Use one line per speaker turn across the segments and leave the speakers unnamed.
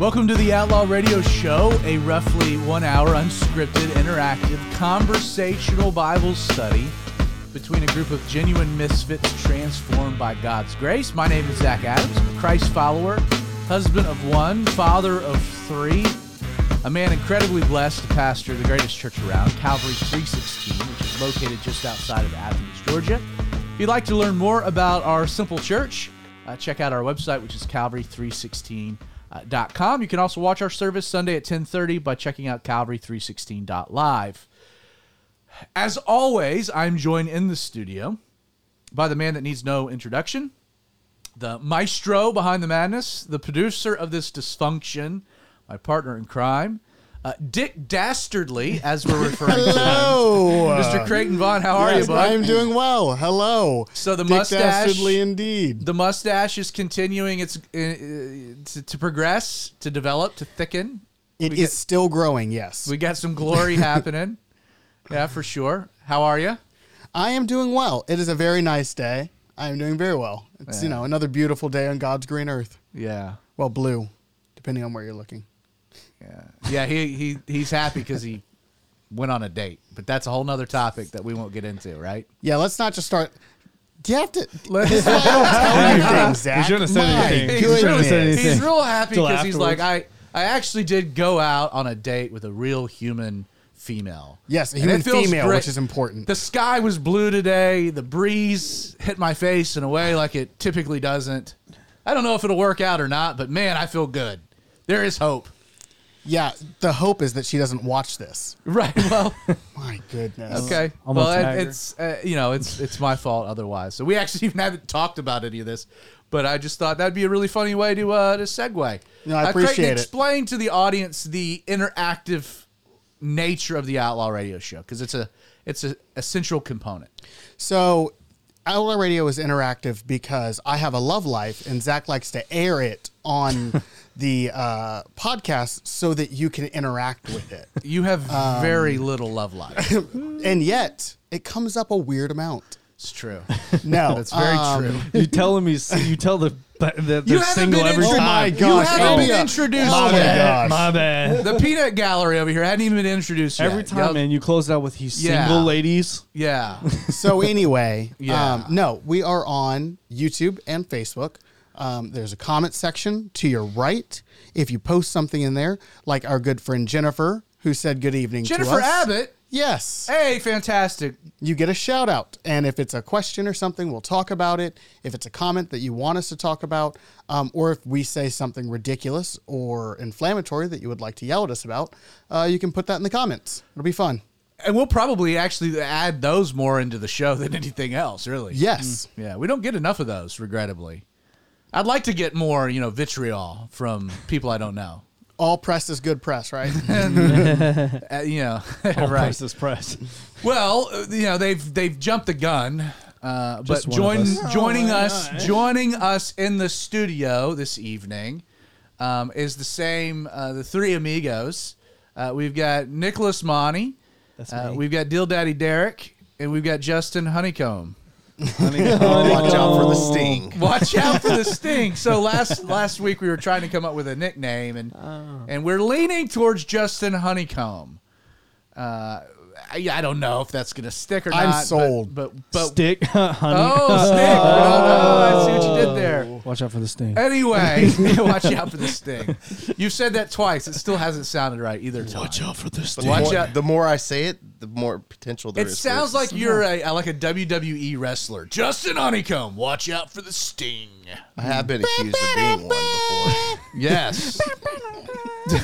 Welcome to the Outlaw Radio Show, a roughly one hour unscripted, interactive, conversational Bible study between a group of genuine misfits transformed by God's grace. My name is Zach Adams, a Christ follower, husband of one, father of three, a man incredibly blessed to pastor the greatest church around, Calvary 316, which is located just outside of Athens, Georgia. If you'd like to learn more about our simple church, uh, check out our website, which is calvary316.com. You can also watch our service Sunday at 1030 by checking out calvary316.live. As always, I'm joined in the studio by the man that needs no introduction, the maestro behind the madness, the producer of this dysfunction, my partner in crime, uh, Dick Dastardly, as we're referring to him.
Hello,
Mr. Creighton Vaughn, how are
Yes,
you, bud?
I'm doing well. Hello.
So the
Dick
mustache-
Dastardly indeed.
the mustache is continuing its uh, to, to progress, to develop, to thicken.
It is
get-
still growing. Yes,
We got some glory happening. Yeah, for sure. How are you?
I am doing well. It is a very nice day. I am doing very well. It's you know another beautiful day on God's green earth.
Yeah.
Well, blue, depending on where you're looking.
Yeah, yeah. He he he's happy because he went on a date, but that's a whole nother topic that we won't get into, right?
Yeah, let's not just start. Do you have to?
Let's-
This is why don't tell you things, Zach.
shouldn't have said
My
anything.
He's
You shouldn't have said anything.
He's real happy
Till
because he's like, I. I actually did go out on a date with a real human female.
Yes, a
And
human
it feels
female,
great.
which is important.
The sky was blue today. The breeze hit my face in a way like it typically doesn't. I don't know if it'll work out or not, but man, I feel good. There is hope.
Yeah, the hope is that she doesn't watch this.
Right. Well,
My goodness.
okay.
I'm
well, it- it's uh, you know, it's it's my fault otherwise. So we actually even haven't talked about any of this, but I just thought that'd be a really funny way to uh to segue.
No, I
Uh, Creighton,
appreciate it.
Explain to the audience the interactive nature of the Outlaw Radio Show because it's a it's a essential component.
So, Outlaw Radio is interactive because I have a love life, and Zach likes to air it on the uh, podcast so that you can interact with it.
You have
Um,
very little love life.
and yet, it comes up a weird amount.
It's true.
No,
That's very
um,
true.
You telling me? You tell the the, the
You haven't
single every
intro-
Oh my
time.
You
gosh!
haven't
oh,
been introduced
Oh my
yet.
gosh.
My bad.
The peanut gallery over here hadn't even been introduced yet.
Every time,
Yup.
man, you close it out with "He's
Yeah.
single, ladies."
Yeah.
So anyway,
Yeah.
um, no, we are on YouTube and Facebook. Um, there's a comment section to your right. If you post something in there, like our good friend Jennifer, who said good evening to
Jennifer
us.
Abbott.
Yes.
Hey, fantastic.
you get a shout out. And if it's a question or something, we'll talk about it. If it's a comment that you want us to talk about, um, or if we say something ridiculous or inflammatory that you would like to yell at us about, uh, you can put that in the comments. It'll be fun.
And we'll probably actually add those more into the show than anything else, really.
Yes.
Yeah, we don't get enough of those, regrettably. I'd like to get more, you know, vitriol from people I don't know.
All press is good press, right?
Uh, you know,
All
right.
press is press.
Well, uh, you know they've they've jumped the gun, uh, but join
us.
joining us joining us in the studio this evening um, is the same uh, the three amigos. Uh, we've got Nicholas Monty,
That's
uh,
me.
we've got Deal Daddy Derek, and we've got Justin Honeycomb.
Watch out for the sting.
Watch out for the sting. So last last week we were trying to come up with a nickname, and
Oh.
and we're leaning towards Justin Honeycomb. Uh, I, I don't know if that's gonna stick or not.
I'm
not. but-
sold.
But but,
Stick, honey.
oh, stick. Oh, I see what you did there.
Watch out for the sting.
Anyway, watch out for the sting. You've said that twice. It still hasn't sounded right either time.
Watch out for the
The
sting.
Watch
more,
out.
the more I say it, the more potential there
It
is. for
sounds like you're a, a- like a WWE wrestler. Justin Honeycomb, watch out for the sting.
I have been accused of being one before.
Yes. All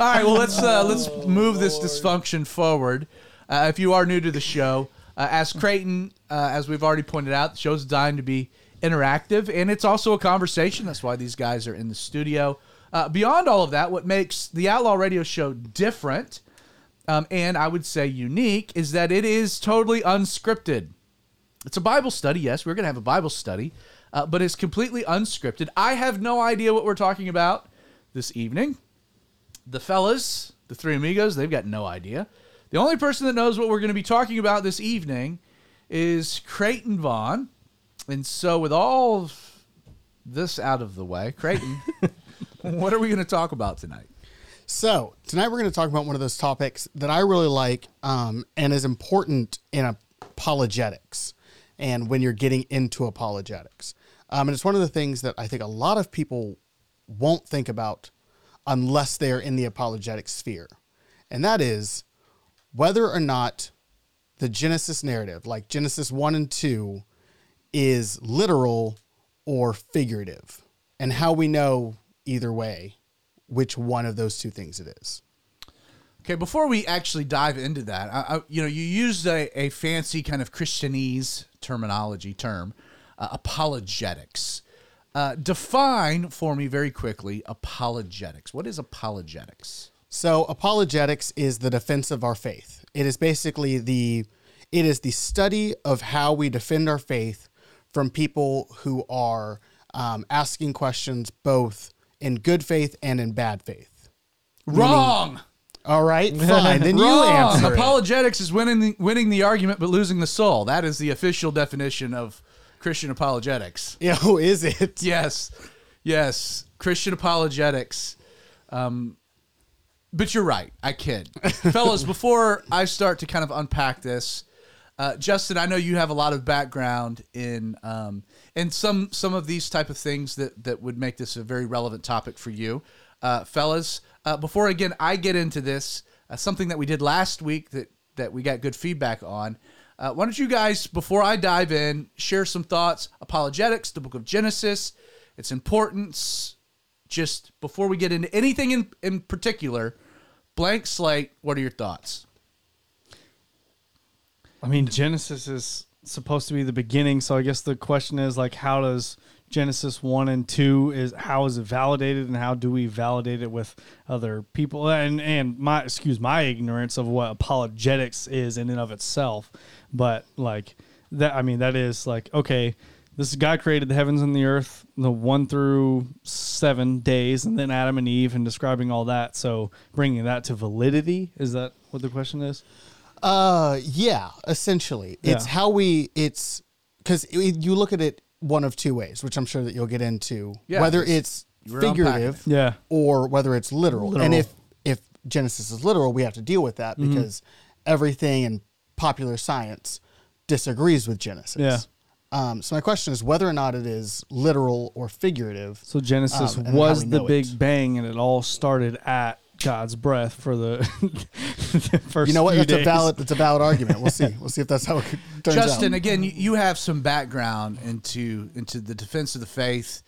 right. Well, let's uh, let's move this dysfunction forward. Uh, if you are new to the show, uh, as Creighton, uh, as we've already pointed out, the show's designed to be interactive, and it's also a conversation. That's why these guys are in the studio. Uh, beyond all of that, what makes the Outlaw Radio Show different, um, and I would say unique, is that it is totally unscripted. It's a Bible study, yes. We're going to have a Bible study, uh, but it's completely unscripted. I have no idea what we're talking about this evening. The fellas, the three amigos, they've got no idea. The only person that knows what we're going to be talking about this evening is Creighton Vaughn. And so, with all this out of the way, Creighton, what are we going to talk about tonight?
So tonight we're going to talk about one of those topics that I really like um, and is important in apologetics and when you're getting into apologetics. Um, and it's one of the things that I think a lot of people won't think about unless they're in the apologetic sphere. And that is whether or not the Genesis narrative, like Genesis 1 and 2, is literal or figurative, and how we know either way which one of those two things it is.
Okay, before we actually dive into that, I, I, you know, you used a, a fancy kind of Christianese terminology term, uh, apologetics. Uh, define for me very quickly apologetics. What is apologetics?
So apologetics is the defense of our faith. It is basically the it is the study of how we defend our faith from people who are um, asking questions both in good faith and in bad faith.
Wrong.
All right, fine. Then you answer. it.
Apologetics is winning the, winning the argument but losing the soul. That is the official definition of Christian apologetics.
Yeah, who is it?
Yes, yes, Christian apologetics. Um, but you're right. I kid, fellas. Before I start to kind of unpack this, uh, Justin, I know you have a lot of background in um, in some some of these type of things that that would make this a very relevant topic for you, uh, fellas. Uh, before again I get into this, uh, something that we did last week that that we got good feedback on. Uh, why don't you guys, before I dive in, share some thoughts? Apologetics, the book of Genesis, its importance. Just before we get into anything in, in particular, blank slate, what are your thoughts?
I mean, Genesis is supposed to be the beginning, so I guess the question is like, how does Genesis one and two is how is it validated, and how do we validate it with other people? And and my excuse my ignorance of what apologetics is in and of itself, but like that, I mean, that is like okay. This guy created the heavens and the earth, the one through seven days, and then Adam and Eve, and describing all that. So bringing that to validity is that what the question is?
Uh, yeah, essentially, it's
Yeah.
how we. It's because you look at it one of two ways, which I'm sure that you'll get into.
Yeah,
whether
it's-
it's
you were unpacking
figurative,
Yeah.
or whether it's literal.
Literal.
And if if Genesis is literal, we have to deal with that
Mm-hmm.
because everything in popular science disagrees with Genesis.
Yeah.
Um, so my question is whether or not it is literal or figurative.
So Genesis
Um, and
was
we
the
know
Big
it.
Bang, and it all started at God's breath for the, the first.
You know what?
few
That's a
days.
valid. That's a valid argument. We'll see. We'll see if that's how it turns
Justin,
out.
Justin, again, you, you have some background into into the defense of the faith,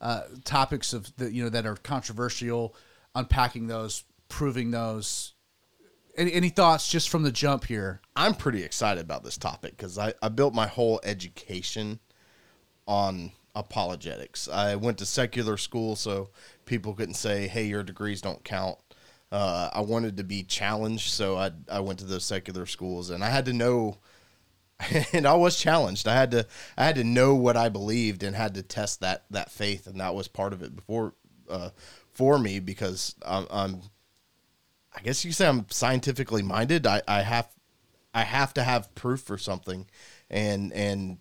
uh, topics of the you know that are controversial, unpacking those, proving those. Any, any thoughts just from the jump here?
I'm pretty excited about this topic because I, I built my whole education on apologetics. I went to secular school, so people couldn't say, "Hey, your degrees don't count." Uh, I wanted to be challenged, so I I went to those secular schools, and I had to know, and I was challenged. I had to I had to know what I believed and had to test that that faith, and that was part of it before uh, for me because I'm, I'm I guess you say I'm scientifically minded. I, I have I have to have proof for something, and and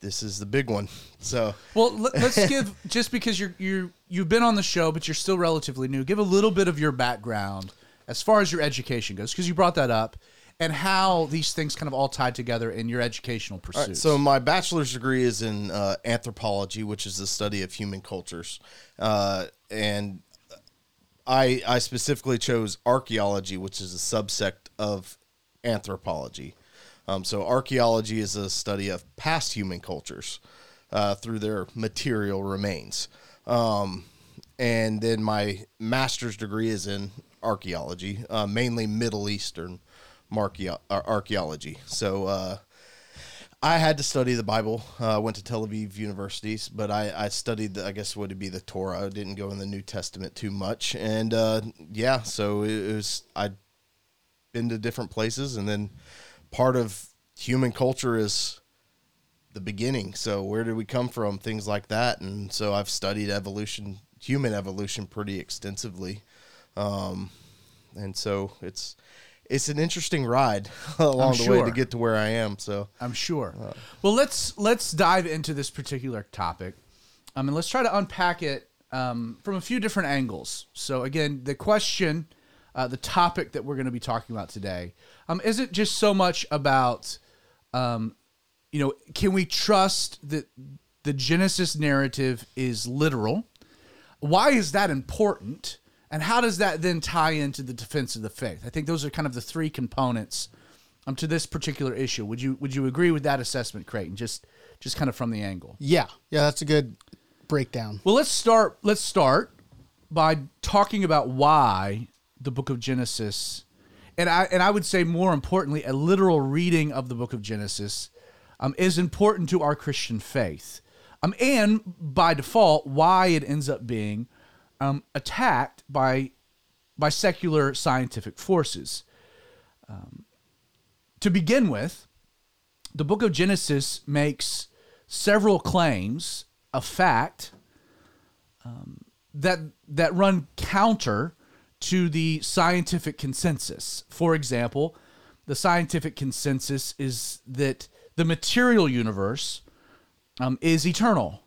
this is the big one. So
Well, let, let's give just because you're you you've been on the show, but you're still relatively new. Give a little bit of your background as far as your education goes, because you brought that up, and how these things kind of all tied together in your educational pursuits.
right, so my bachelor's degree is in uh, anthropology, which is the study of human cultures, uh, and I I specifically chose archaeology, which is a subsect of anthropology. Um, so archaeology is a study of past human cultures uh, through their material remains. Um, and then my master's degree is in archaeology, uh, mainly Middle Eastern archaeology. So uh, I had to study the Bible. I uh, went to Tel Aviv universities, but I, I studied, the, I guess, would be the Torah. I didn't go in the New Testament too much. And uh, yeah, so it was, I'd been to different places. And then part of human culture is the beginning. So where did we come from? Things like that. And so I've studied evolution, human evolution, pretty extensively. Um, and so it's it's an interesting ride along the way to get to where I am. So
I'm sure. well, let's let's dive into this particular topic. I mean, let's try to unpack it um, from a few different angles. So again, the question, uh, the topic that we're going to be talking about today, um, isn't just so much about, um, you know, can we trust that the Genesis narrative is literal? Why is that important? And how does that then tie into the defense of the faith? I think those are kind of the three components um, to this particular issue. Would you would you agree with that assessment, Creighton? Just just kind of from the angle.
Yeah, yeah, that's a good breakdown.
Well, let's start. Let's start by talking about why the Book of Genesis, and I and I would say more importantly, a literal reading of the Book of Genesis, um, is important to our Christian faith, um, and by default, why it ends up being um, attacked by by secular scientific forces. Um, to begin with, the Book of Genesis makes several claims of fact um, that that run counter to the scientific consensus. For example, the scientific consensus is that the material universe um, is eternal,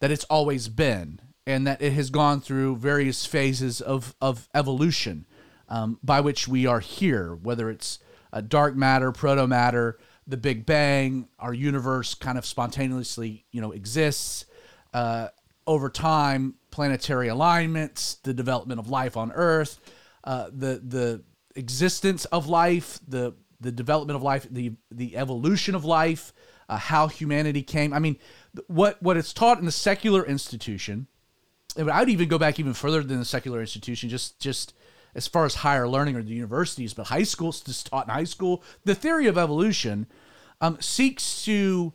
that it's always been, and that it has gone through various phases of, of evolution um, by which we are here, whether it's uh, dark matter, proto matter, the Big Bang, our universe kind of spontaneously, you know, exists. Uh, over time, planetary alignments, the development of life on Earth, uh, the the existence of life, the the development of life, the the evolution of life, uh, how humanity came. I mean, what what it's taught in the secular institution. I would even go back even further than the secular institution, just just as far as higher learning or the universities, but high school, just taught in high school. The theory of evolution um, seeks to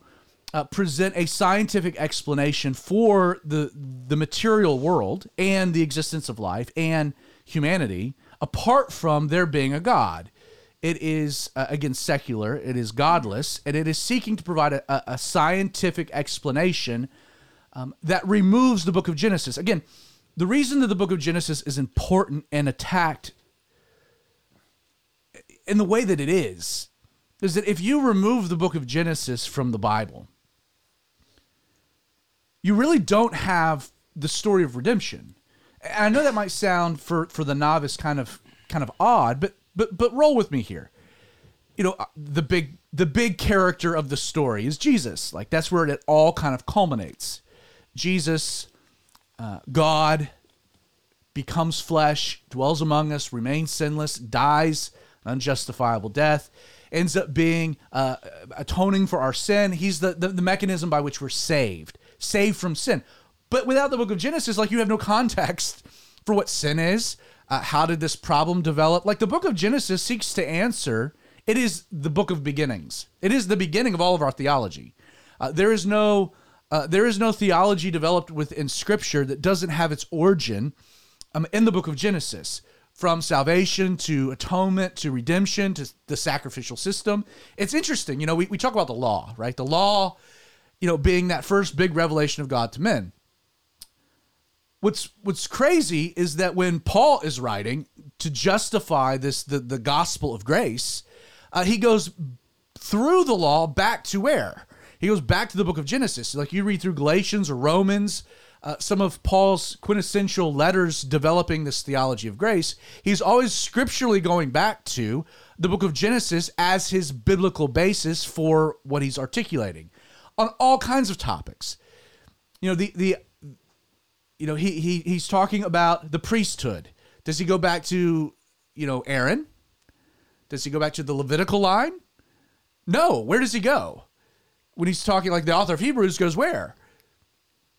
uh, present a scientific explanation for the the material world and the existence of life and humanity, apart from there being a God. It is uh, again secular. It is godless, and it is seeking to provide a, a scientific explanation um, that removes the Book of Genesis. Again, the reason that the Book of Genesis is important and attacked in the way that it is is that if you remove the Book of Genesis from the Bible, you really don't have the story of redemption. And I know that might sound for for the novice kind of kind of odd, but but but roll with me here. You know, uh, the big the big character of the story is Jesus. Like that's where it all kind of culminates. Jesus, uh, God, becomes flesh, dwells among us, remains sinless, dies an unjustifiable death, ends up being uh, atoning for our sin. He's the, the the mechanism by which we're saved saved from sin. But without the book of Genesis, like you have no context for what sin is. Uh, how did this problem develop? Like the book of Genesis seeks to answer. It is the book of beginnings. It is the beginning of all of our theology. Uh, there is no uh, there is no theology developed within Scripture that doesn't have its origin um, in the book of Genesis. From salvation to atonement to redemption to the sacrificial system. It's interesting. You know, we, we talk about the law, right? The law you know, being that first big revelation of God to men. What's what's crazy is that when Paul is writing to justify this the, the gospel of grace, uh, he goes through the law back to where? He goes back to the book of Genesis. Like you read through Galatians or Romans, uh, some of Paul's quintessential letters developing this theology of grace, he's always scripturally going back to the book of Genesis as his biblical basis for what he's articulating on all kinds of topics. You know, the the you know, he he he's talking about the priesthood. Does he go back to, you know, Aaron? Does he go back to the Levitical line? No. Where does he go? When he's talking like the author of Hebrews goes where?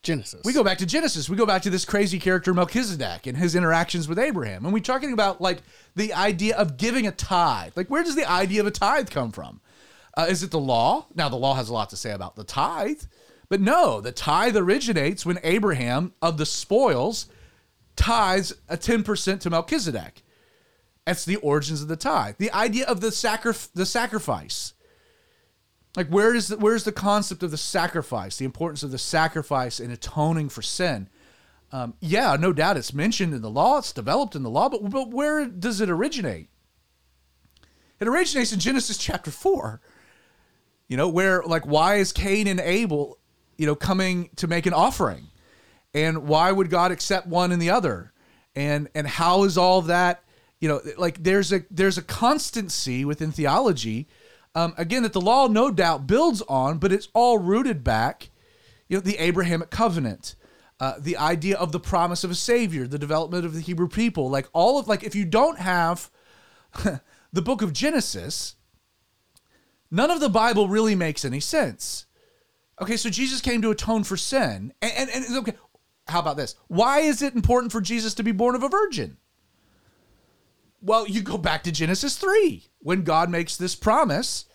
Genesis.
We go back to Genesis. We go back to this crazy character Melchizedek and his interactions with Abraham. And we're talking about like the idea of giving a tithe. Like where does the idea of a tithe come from? Uh, is it the law? Now, the law has a lot to say about the tithe, but no, the tithe originates when Abraham of the spoils tithes a 10% to Melchizedek. That's the origins of the tithe. The idea of the, sacri- the sacrifice. Like where is the, where's the concept of the sacrifice, the importance of the sacrifice in atoning for sin? Um, yeah, no doubt it's mentioned in the law, it's developed in the law, but, but where does it originate? It originates in Genesis chapter 4. You know, where like why is Cain and Abel, you know, coming to make an offering? and why would God accept one and the other? And and how is all that? You know, like there's a there's a constancy within theology, um, again that the law no doubt builds on, but it's all rooted back, you know, the Abrahamic covenant, uh, the idea of the promise of a savior, the development of the Hebrew people, like all of like if you don't have the book of Genesis, none of the Bible really makes any sense. Okay, so Jesus came to atone for sin. And, and, and okay, how about this? Why is it important for Jesus to be born of a virgin? Well, you go back to Genesis 3 when God makes this promise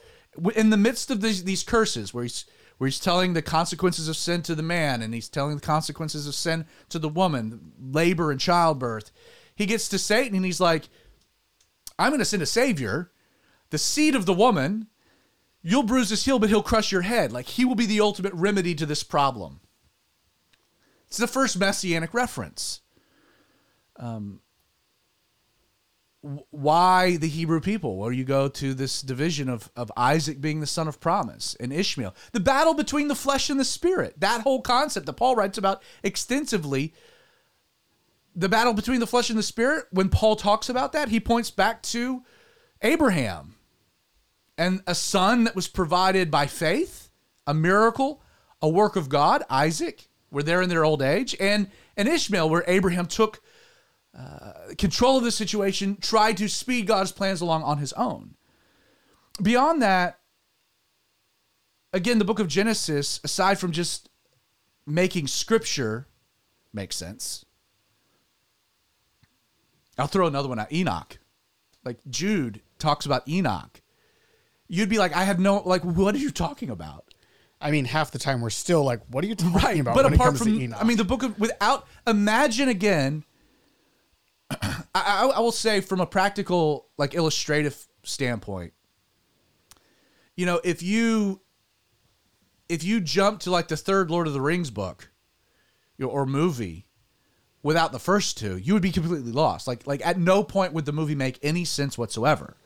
in the midst of these, these curses where he's where he's telling the consequences of sin to the man and he's telling the consequences of sin to the woman, labor and childbirth. He gets to Satan and he's like, I'm going to send a savior, the seed of the woman. You'll bruise his heel, but he'll crush your head. Like he will be the ultimate remedy to this problem. It's the first messianic reference. Um, why the Hebrew people? Where you go to this division of, of Isaac being the son of promise and Ishmael. The battle between the flesh and the spirit. That whole concept that Paul writes about extensively. The battle between the flesh and the spirit, when Paul talks about that, he points back to Abraham and a son that was provided by faith, a miracle, a work of God, Isaac, were there in their old age, and, and Ishmael, where Abraham took uh, control of the situation, tried to speed God's plans along on his own. Beyond that, again, the book of Genesis, aside from just making scripture make sense, I'll throw another one out Enoch. Like Jude talks about Enoch. You'd be like, I have no, like, what are you talking about?
I mean, half the time we're still like, what are you talking
Right.
about?
But
when
apart from? I mean, the book of, without, imagine again, I, I, I will say from a practical, like illustrative standpoint, you know, if you, if you jump to like the third Lord of the Rings book, you know, or movie, without the first two, you would be completely lost. Like, like at no point would the movie make any sense whatsoever.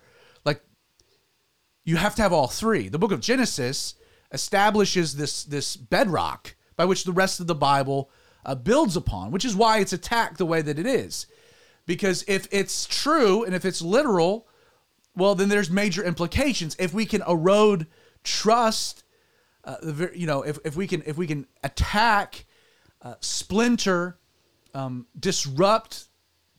You have to have all three. The book of Genesis establishes this this bedrock by which the rest of the Bible uh, builds upon, which is why it's attacked the way that it is. Because if it's true and if it's literal, well, then there's major implications. If we can erode trust, uh, you know, if, if we can if we can attack, uh, splinter, um, disrupt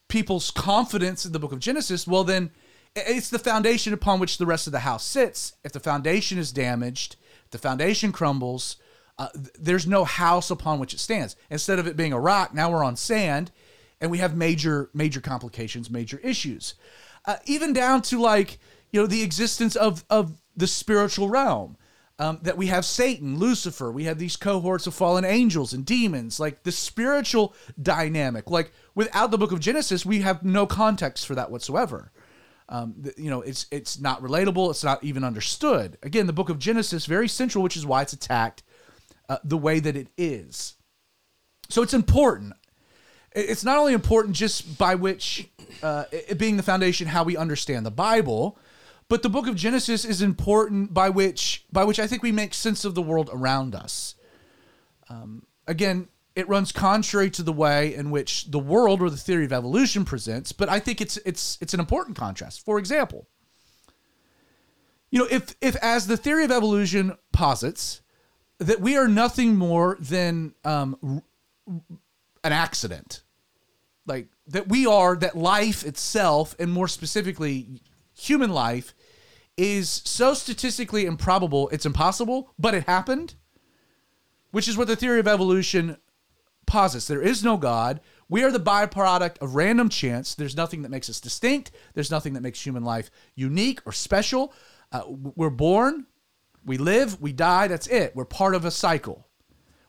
people's confidence in the book of Genesis, well, then it's the foundation upon which the rest of the house sits. If the foundation is damaged, the foundation crumbles, uh, there's no house upon which it stands. Instead of it being a rock, now we're on sand, and we have major, major complications, major issues. Uh, even down to like you know the existence of of the spiritual realm. Um, that we have Satan, Lucifer, we have these cohorts of fallen angels and demons, like the spiritual dynamic. Like without the book of Genesis, we have no context for that whatsoever. Um, you know, it's it's not relatable. It's not even understood. Again, the book of Genesis very central, which is why it's attacked uh, the way that it is. So it's important. It's not only important just by which uh, it being the foundation how we understand the Bible, but the book of Genesis is important by which by which I think we make sense of the world around us. Um, again, it runs contrary to the way in which the world or the theory of evolution presents, but I think it's it's it's an important contrast. For example, you know, if if as the theory of evolution posits that we are nothing more than um, an accident, like that we are that life itself, and more specifically, human life, is so statistically improbable it's impossible, but it happened, which is what the theory of evolution There is no God. We are the byproduct of random chance. There's nothing that makes us distinct. There's nothing that makes human life unique or special. Uh, we're born, we live, we die. That's it. We're part of a cycle.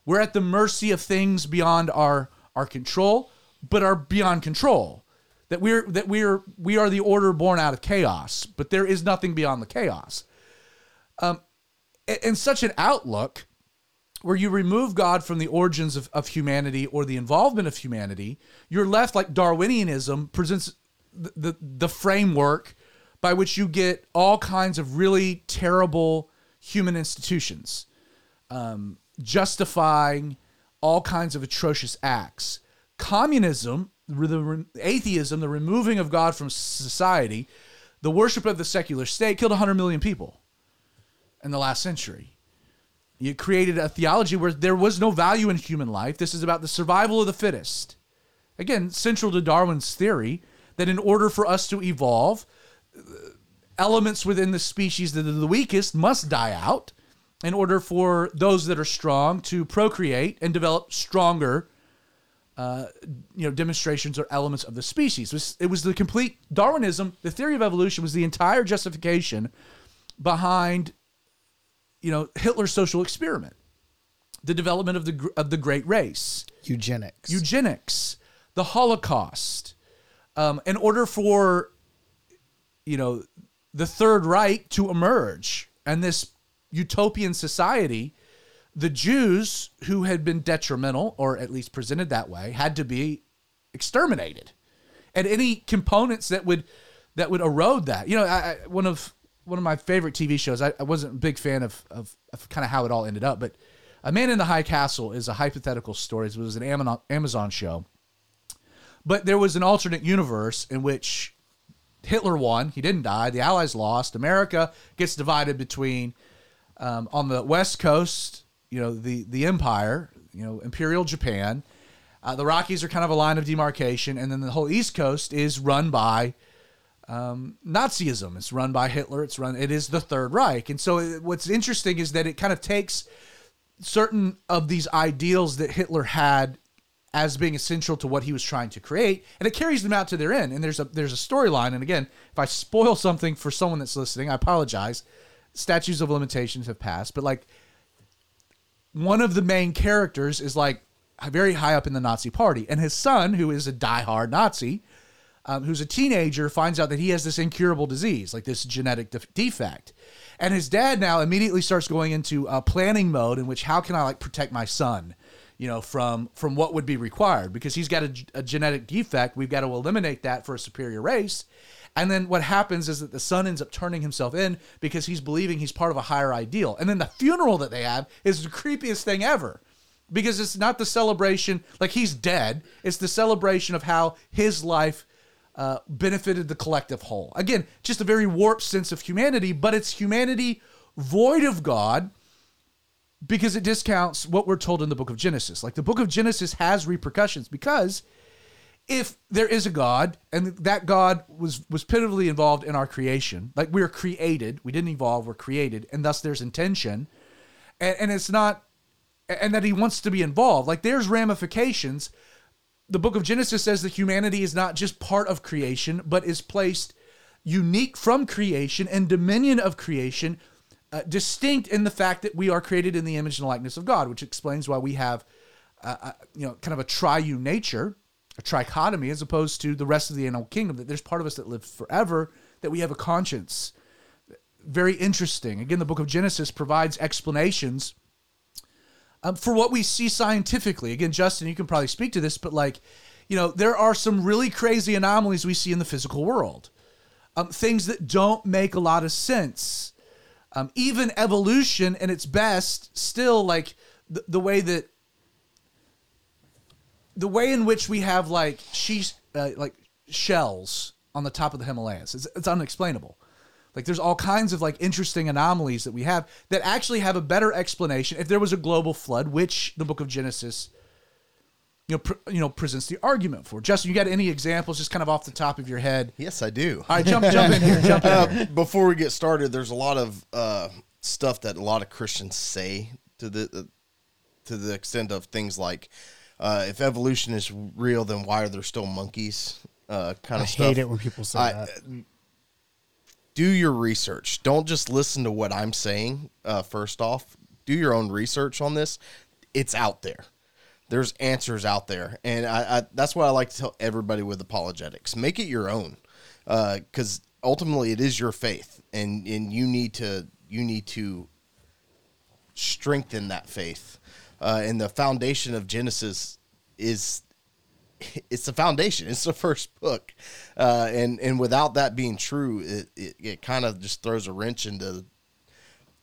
We're at the mercy of things beyond our our control, but are beyond control. That we're that we're we are the order born out of chaos, but there is nothing beyond the chaos. Um, and such an outlook where you remove God from the origins of, of humanity or the involvement of humanity, you're left like Darwinianism presents the, the, the framework by which you get all kinds of really terrible human institutions, um, justifying all kinds of atrocious acts. Communism, the atheism, the removing of God from society, the worship of the secular state killed 100 million people in the last century. You created a theology where there was no value in human life. This is about the survival of the fittest. Again, central to Darwin's theory that in order for us to evolve, elements within the species that are the weakest must die out in order for those that are strong to procreate and develop stronger uh, you know demonstrations or elements of the species. It was, it was the complete Darwinism. The theory of evolution was the entire justification behind you know Hitler's social experiment, the development of the of the great race,
eugenics,
eugenics, the Holocaust. Um, in order for you know the Third Reich to emerge and this utopian society, the Jews who had been detrimental, or at least presented that way, had to be exterminated, and any components that would that would erode that. You know, I, I, one of one of my favorite TV shows. I, I wasn't a big fan of of, of kind of how it all ended up, but A Man in the High Castle is a hypothetical story. It was an Amazon, show, but there was an alternate universe in which Hitler won. He didn't die. The Allies lost. America gets divided between um, on the West Coast, you know, the the Empire, you know, Imperial Japan. Uh, the Rockies are kind of a line of demarcation, and then the whole East Coast is run by um, Nazism. It's run by Hitler. It's run. It is the Third Reich, and so it, what's interesting is that it kind of takes certain of these ideals that Hitler had as being essential to what he was trying to create, and it carries them out to their end. And there's a there's a storyline. And again, if I spoil something for someone that's listening, I apologize. Statutes of limitations have passed, but like one of the main characters is like very high up in the Nazi party, and his son, who is a diehard Nazi, um, who's a teenager, finds out that he has this incurable disease, like this genetic def- defect. And his dad now immediately starts going into a planning mode in which how can I like protect my son, you know, from from what would be required because he's got a, a genetic defect. We've got to eliminate that for a superior race. And then what happens is that the son ends up turning himself in because he's believing he's part of a higher ideal. And then the funeral that they have is the creepiest thing ever because it's not the celebration like he's dead. It's the celebration of how his life uh, benefited the collective whole. Again, just a very warped sense of humanity, but it's humanity void of God because it discounts what we're told in the book of Genesis. Like the book of Genesis has repercussions because if there is a God and that God was was pitifully involved in our creation, like we are created, we didn't evolve, we're created, and thus there's intention, and, and it's not, and that He wants to be involved. Like there's ramifications. The book of Genesis says that humanity is not just part of creation, but is placed unique from creation and dominion of creation, uh, distinct in the fact that we are created in the image and likeness of God, which explains why we have, uh, uh, you know, kind of a triune nature a trichotomy as opposed to the rest of the animal kingdom that there's part of us that lives forever that we have a conscience. Very interesting. Again the book of genesis provides explanations um, for what we see scientifically. Again justin you can probably speak to this but like you know there are some really crazy anomalies we see in the physical world. Um, things that don't make a lot of sense. Um, even evolution in its best still like the, the way that the way in which we have like she's uh, like shells on the top of the Himalayas, it's, it's unexplainable. Like there's all kinds of like interesting anomalies that we have that actually have a better explanation if there was a global flood, which the book of Genesis you know, pr- you know, presents the argument for. Justin, you got any examples just kind of off the top of your head?
Yes, I do.
All right, jump, jump in here. Jump in. Here.
Uh, before we get started, there's a lot of uh, stuff that a lot of Christians say to the uh, to the extent of things like, uh, if evolution is real, then why are there still monkeys? Uh, kind
I
of stuff.
hate it when people say
I-
that.
Do your research. Don't just listen to what I'm saying. Uh, first off, do your own research on this. It's out there. There's answers out there, and I, I that's what I like to tell everybody with apologetics. Make it your own, because ultimately it is your faith, and and you need to you need to strengthen that faith. Uh, and the foundation of Genesis is it's the foundation. It's the first book, uh, and and without that being true, it it, it kind of just throws a wrench into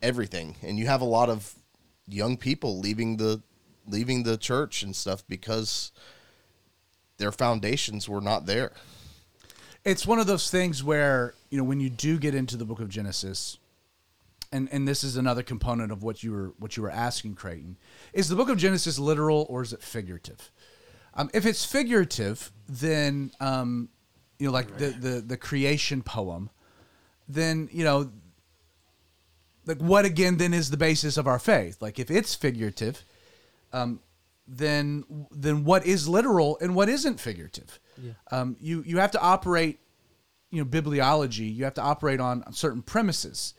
everything. And you have a lot of young people leaving the leaving the church and stuff because their foundations were not there.
it's one of those things where you know when you do get into the book of genesis and and this is another component of what you were what you were asking creighton is the book of genesis literal or is it figurative um, if it's figurative then um, you know like the, the the creation poem then you know like what again then is the basis of our faith? Like if it's figurative um, then then what is literal and what isn't figurative? Um, you you have to operate you know bibliology you have to operate on certain premises.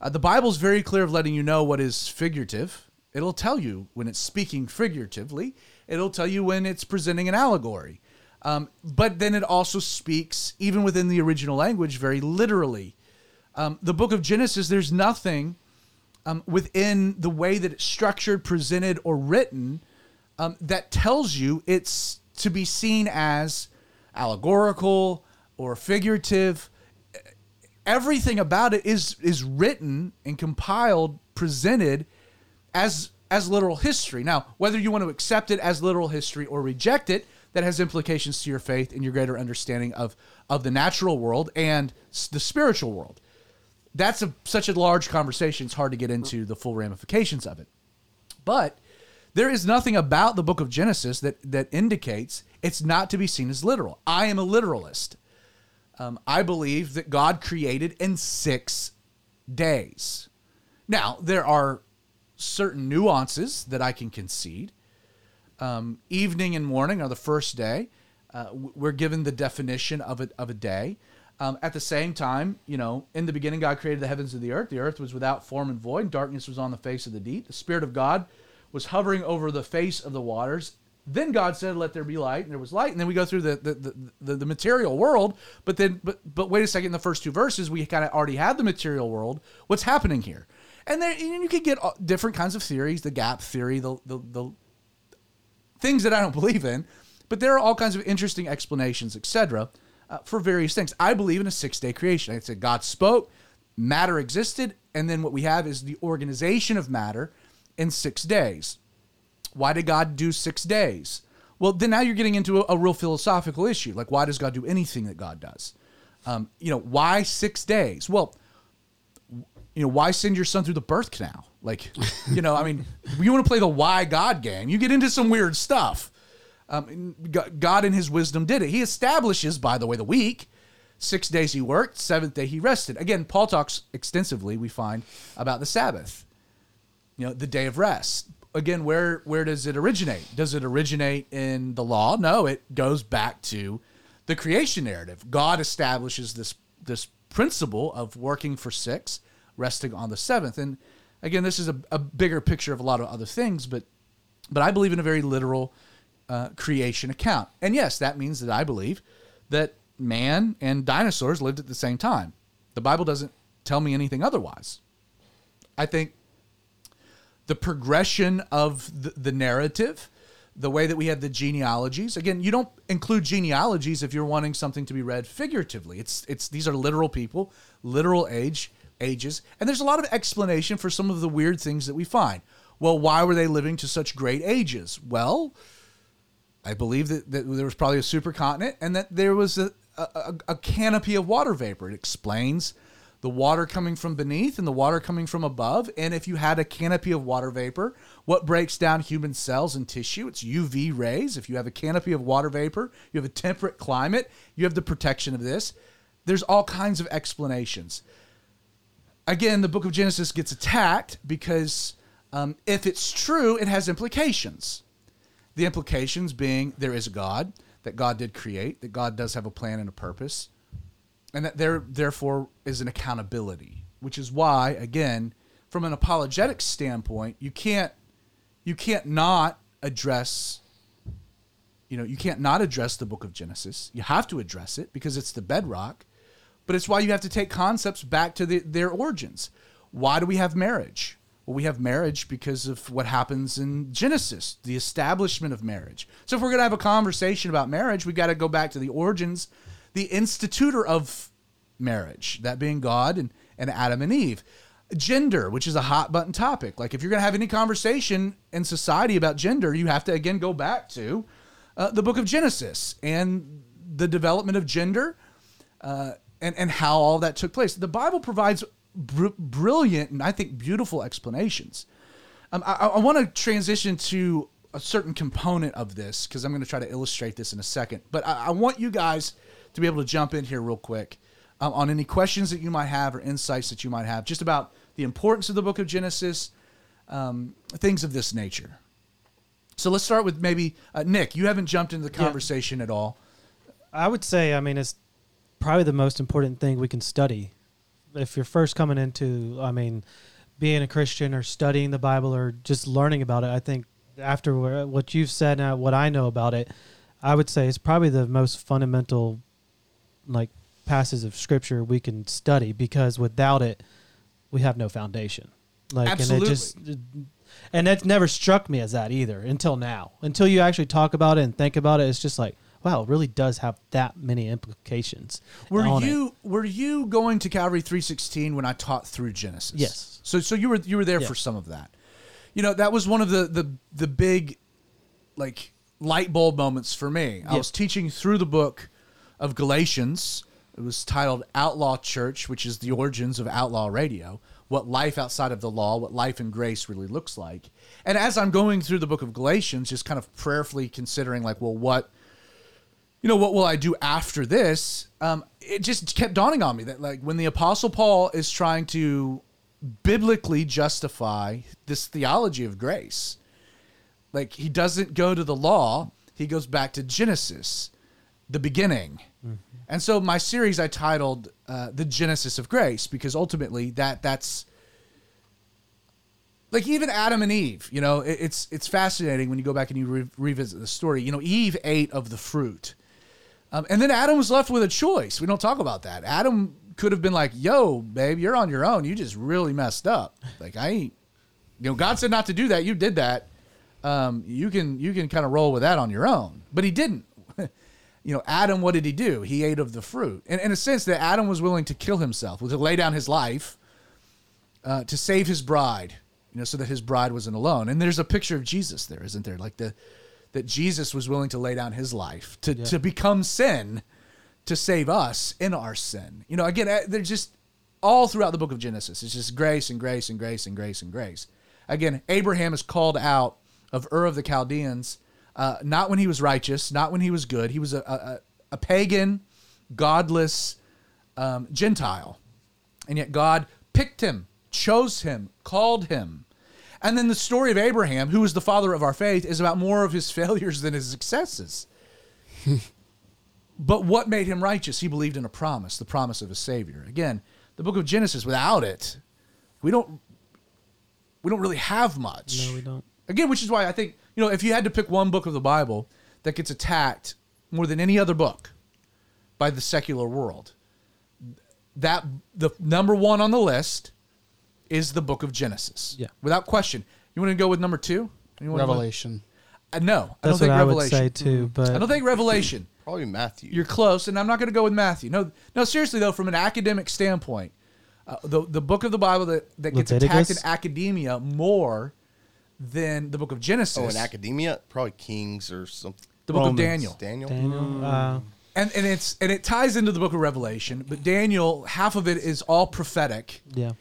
Uh, the bible's very clear of letting you know what is figurative. It'll tell you when it's speaking figuratively it'll tell you when it's presenting an allegory um, but then it also speaks even within the original language very literally um, the book of genesis there's nothing um, within the way that it's structured presented or written um, that tells you it's to be seen as allegorical or figurative. Everything about it is is written and compiled, presented as as literal history. Now, whether you want to accept it as literal history or reject it, that has implications to your faith and your greater understanding of of the natural world and the spiritual world. That's a, such a large conversation; it's hard to get into the full ramifications of it. But there is nothing about the book of Genesis that that indicates it's not to be seen as literal. I am a literalist. Um, I believe that God created in six days. Now there are certain nuances that I can concede. Um, evening and morning are the first day. Uh, we're given the definition of a, of a day. Um, at the same time, you know, in the beginning, God created the heavens and the earth. The earth was without form and void. Darkness was on the face of the deep. The Spirit of God was hovering over the face of the waters. Then God said, "Let there be light," and there was light. And then we go through the the, the, the, the material world. But then, but but wait a second. In the first two verses, we kind of already have the material world. What's happening here? And there, and you could get different kinds of theories: the gap theory, the the, the things that I don't believe in, but there are all kinds of interesting explanations, etc., uh, for various things. I believe in a six-day creation. I said God spoke, matter existed, and then what we have is the organization of matter in six days. Why did God do six days? Well, then now you're getting into a, a real philosophical issue. Like, why does God do anything that God does? Um, you know, why six days? Well, you know, why send your son through the birth canal? Like, you know, I mean, you want to play the why God game, you get into some weird stuff. Um, God in his wisdom did it. He establishes, by the way, the week. Six days he worked, seventh day he rested. Again, Paul talks extensively, we find, about the Sabbath, you know, the day of rest. Again, where where does it originate? Does it originate in the law? No, it goes back to the creation narrative. God establishes this this principle of working for six, resting on the seventh. And again, this is a, a bigger picture of a lot of other things, but but I believe in a very literal uh, creation account. And yes, that means that I believe that man and dinosaurs lived at the same time. The Bible doesn't tell me anything otherwise. I think the progression of the, the narrative, the way that we have the genealogies. Again, you don't include genealogies if you're wanting something to be read figuratively. It's it's these are literal people, literal age ages, and there's a lot of explanation for some of the weird things that we find. Well, why were they living to such great ages? Well, I believe that, that there was probably a supercontinent and that there was a, a, a canopy of water vapor. It explains the water coming from beneath and the water coming from above. And if you had a canopy of water vapor, what breaks down human cells and tissue? It's UV rays. If you have a canopy of water vapor, you have a temperate climate, you have the protection of this. There's all kinds of explanations. Again, the book of Genesis gets attacked because um, if it's true, it has implications. The implications being there is a God, that God did create, that God does have a plan and a purpose, and that there therefore is an accountability, which is why, again, from an apologetic standpoint, you can't you can't not address you know, you can't not address the book of Genesis. You have to address it because it's the bedrock. But it's why you have to take concepts back to the, their origins. Why do we have marriage? Well, we have marriage because of what happens in Genesis, the establishment of marriage. So, if we're going to have a conversation about marriage, we've got to go back to the origins, the institutor of marriage, that being God and, and Adam and Eve. gender, which is a hot button topic. Like if you're going to have any conversation in society about gender, you have to again go back to uh, the book of Genesis and the development of gender uh, and and how all that took place. The Bible provides br- brilliant and I think beautiful explanations. Um, I, I want to transition to a certain component of this because I'm going to try to illustrate this in a second. But I, I want you guys to be able to jump in here real quick um, on any questions that you might have or insights that you might have just about the importance of the book of Genesis, um, things of this nature. So let's start with maybe uh, Nick. You haven't jumped into the
Yeah.
conversation at all.
I would say, I mean, it's probably the most important thing we can study. If you're first coming into, I mean, being a Christian or studying the Bible or just learning about it, I think after what you've said and what I know about it, I would say it's probably the most fundamental, like, passages of Scripture we can study because without it, we have no foundation. Like,
Absolutely.
and it just, and that never struck me as that either until now. Until you actually talk about it and think about it, it's just like, wow, it really does have that many implications.
Were
on it.
you were you going to Calvary 316 when I taught through Genesis?
Yes.
So so you were you were there
Yeah.
for some of that. You know, that was one of the the the big like light bulb moments for me. I
Yeah.
was teaching through the book of Galatians. It was titled Outlaw Church, which is the origins of outlaw radio, what life outside of the law, what life in grace really looks like. And as I'm going through the book of Galatians, just kind of prayerfully considering like, well, what you know, what will I do after this? Um, it just kept dawning on me that, like, when the Apostle Paul is trying to biblically justify this theology of grace, like, he doesn't go to the law, he goes back to Genesis, the beginning. And so, my series I titled uh, "The Genesis of Grace" because ultimately, that that's like even Adam and Eve. You know, it, it's it's fascinating when you go back and you re- revisit the story. You know, Eve ate of the fruit. Um, and then Adam was left with a choice. We don't talk about that. Adam could have been like, "Yo, babe, you're on your own. You just really messed up. Like I ain't, you know, God said not to do that. You did that. Um, you can you can kind of roll with that on your own." But he didn't. you know, Adam, what did he do? He ate of the fruit. And in a sense, that Adam was willing to kill himself, to lay down his life uh, to save his bride. You know, so that his bride wasn't alone. And there's a picture of Jesus there, isn't there? Like the that Jesus was willing to lay down his life to, to become sin to save us in our sin. You know, again, uh, they're just all throughout the book of Genesis. It's just grace and grace and grace and grace and grace. Again, Abraham is called out of Ur of the Chaldeans, uh, not when he was righteous, not when he was good. He was a, a, a pagan, godless um, Gentile. And yet God picked him, chose him, called him. And then the story of Abraham, who is the father of our faith, is about more of his failures than his successes. but what made him righteous? He believed in a promise, the promise of a savior. Again, the book of Genesis, without it, we don't we don't really have much.
No, we don't.
Again, which is why I think, you know, if you had to pick one book of the Bible that gets attacked more than any other book by the secular world, that the number one on the list is the book of Genesis.
Yeah.
Without question. You want to go with number two? Anyone
Revelation.
Uh, no, I don't
That's what
think
I would
Revelation.
say too. But
I don't think Revelation.
Probably Matthew.
You're close, and I'm not going to go with Matthew. No, no, seriously though, from an academic standpoint, uh, the the book of the Bible that, that gets attacked in
Leviticus?
academia more than the book of Genesis.
oh, in academia, probably Kings or something.
the book
Romans.
of Daniel.
Daniel.
Daniel, uh,
and and it's and it ties into the book of Revelation, but Daniel half of it is all prophetic.
yeah,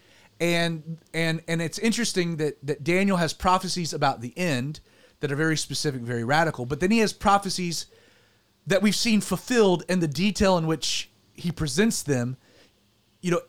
and and and it's interesting that that Daniel has prophecies about the end that are very specific, very radical, but then he has prophecies that we've seen fulfilled and the detail in which he presents them. You know,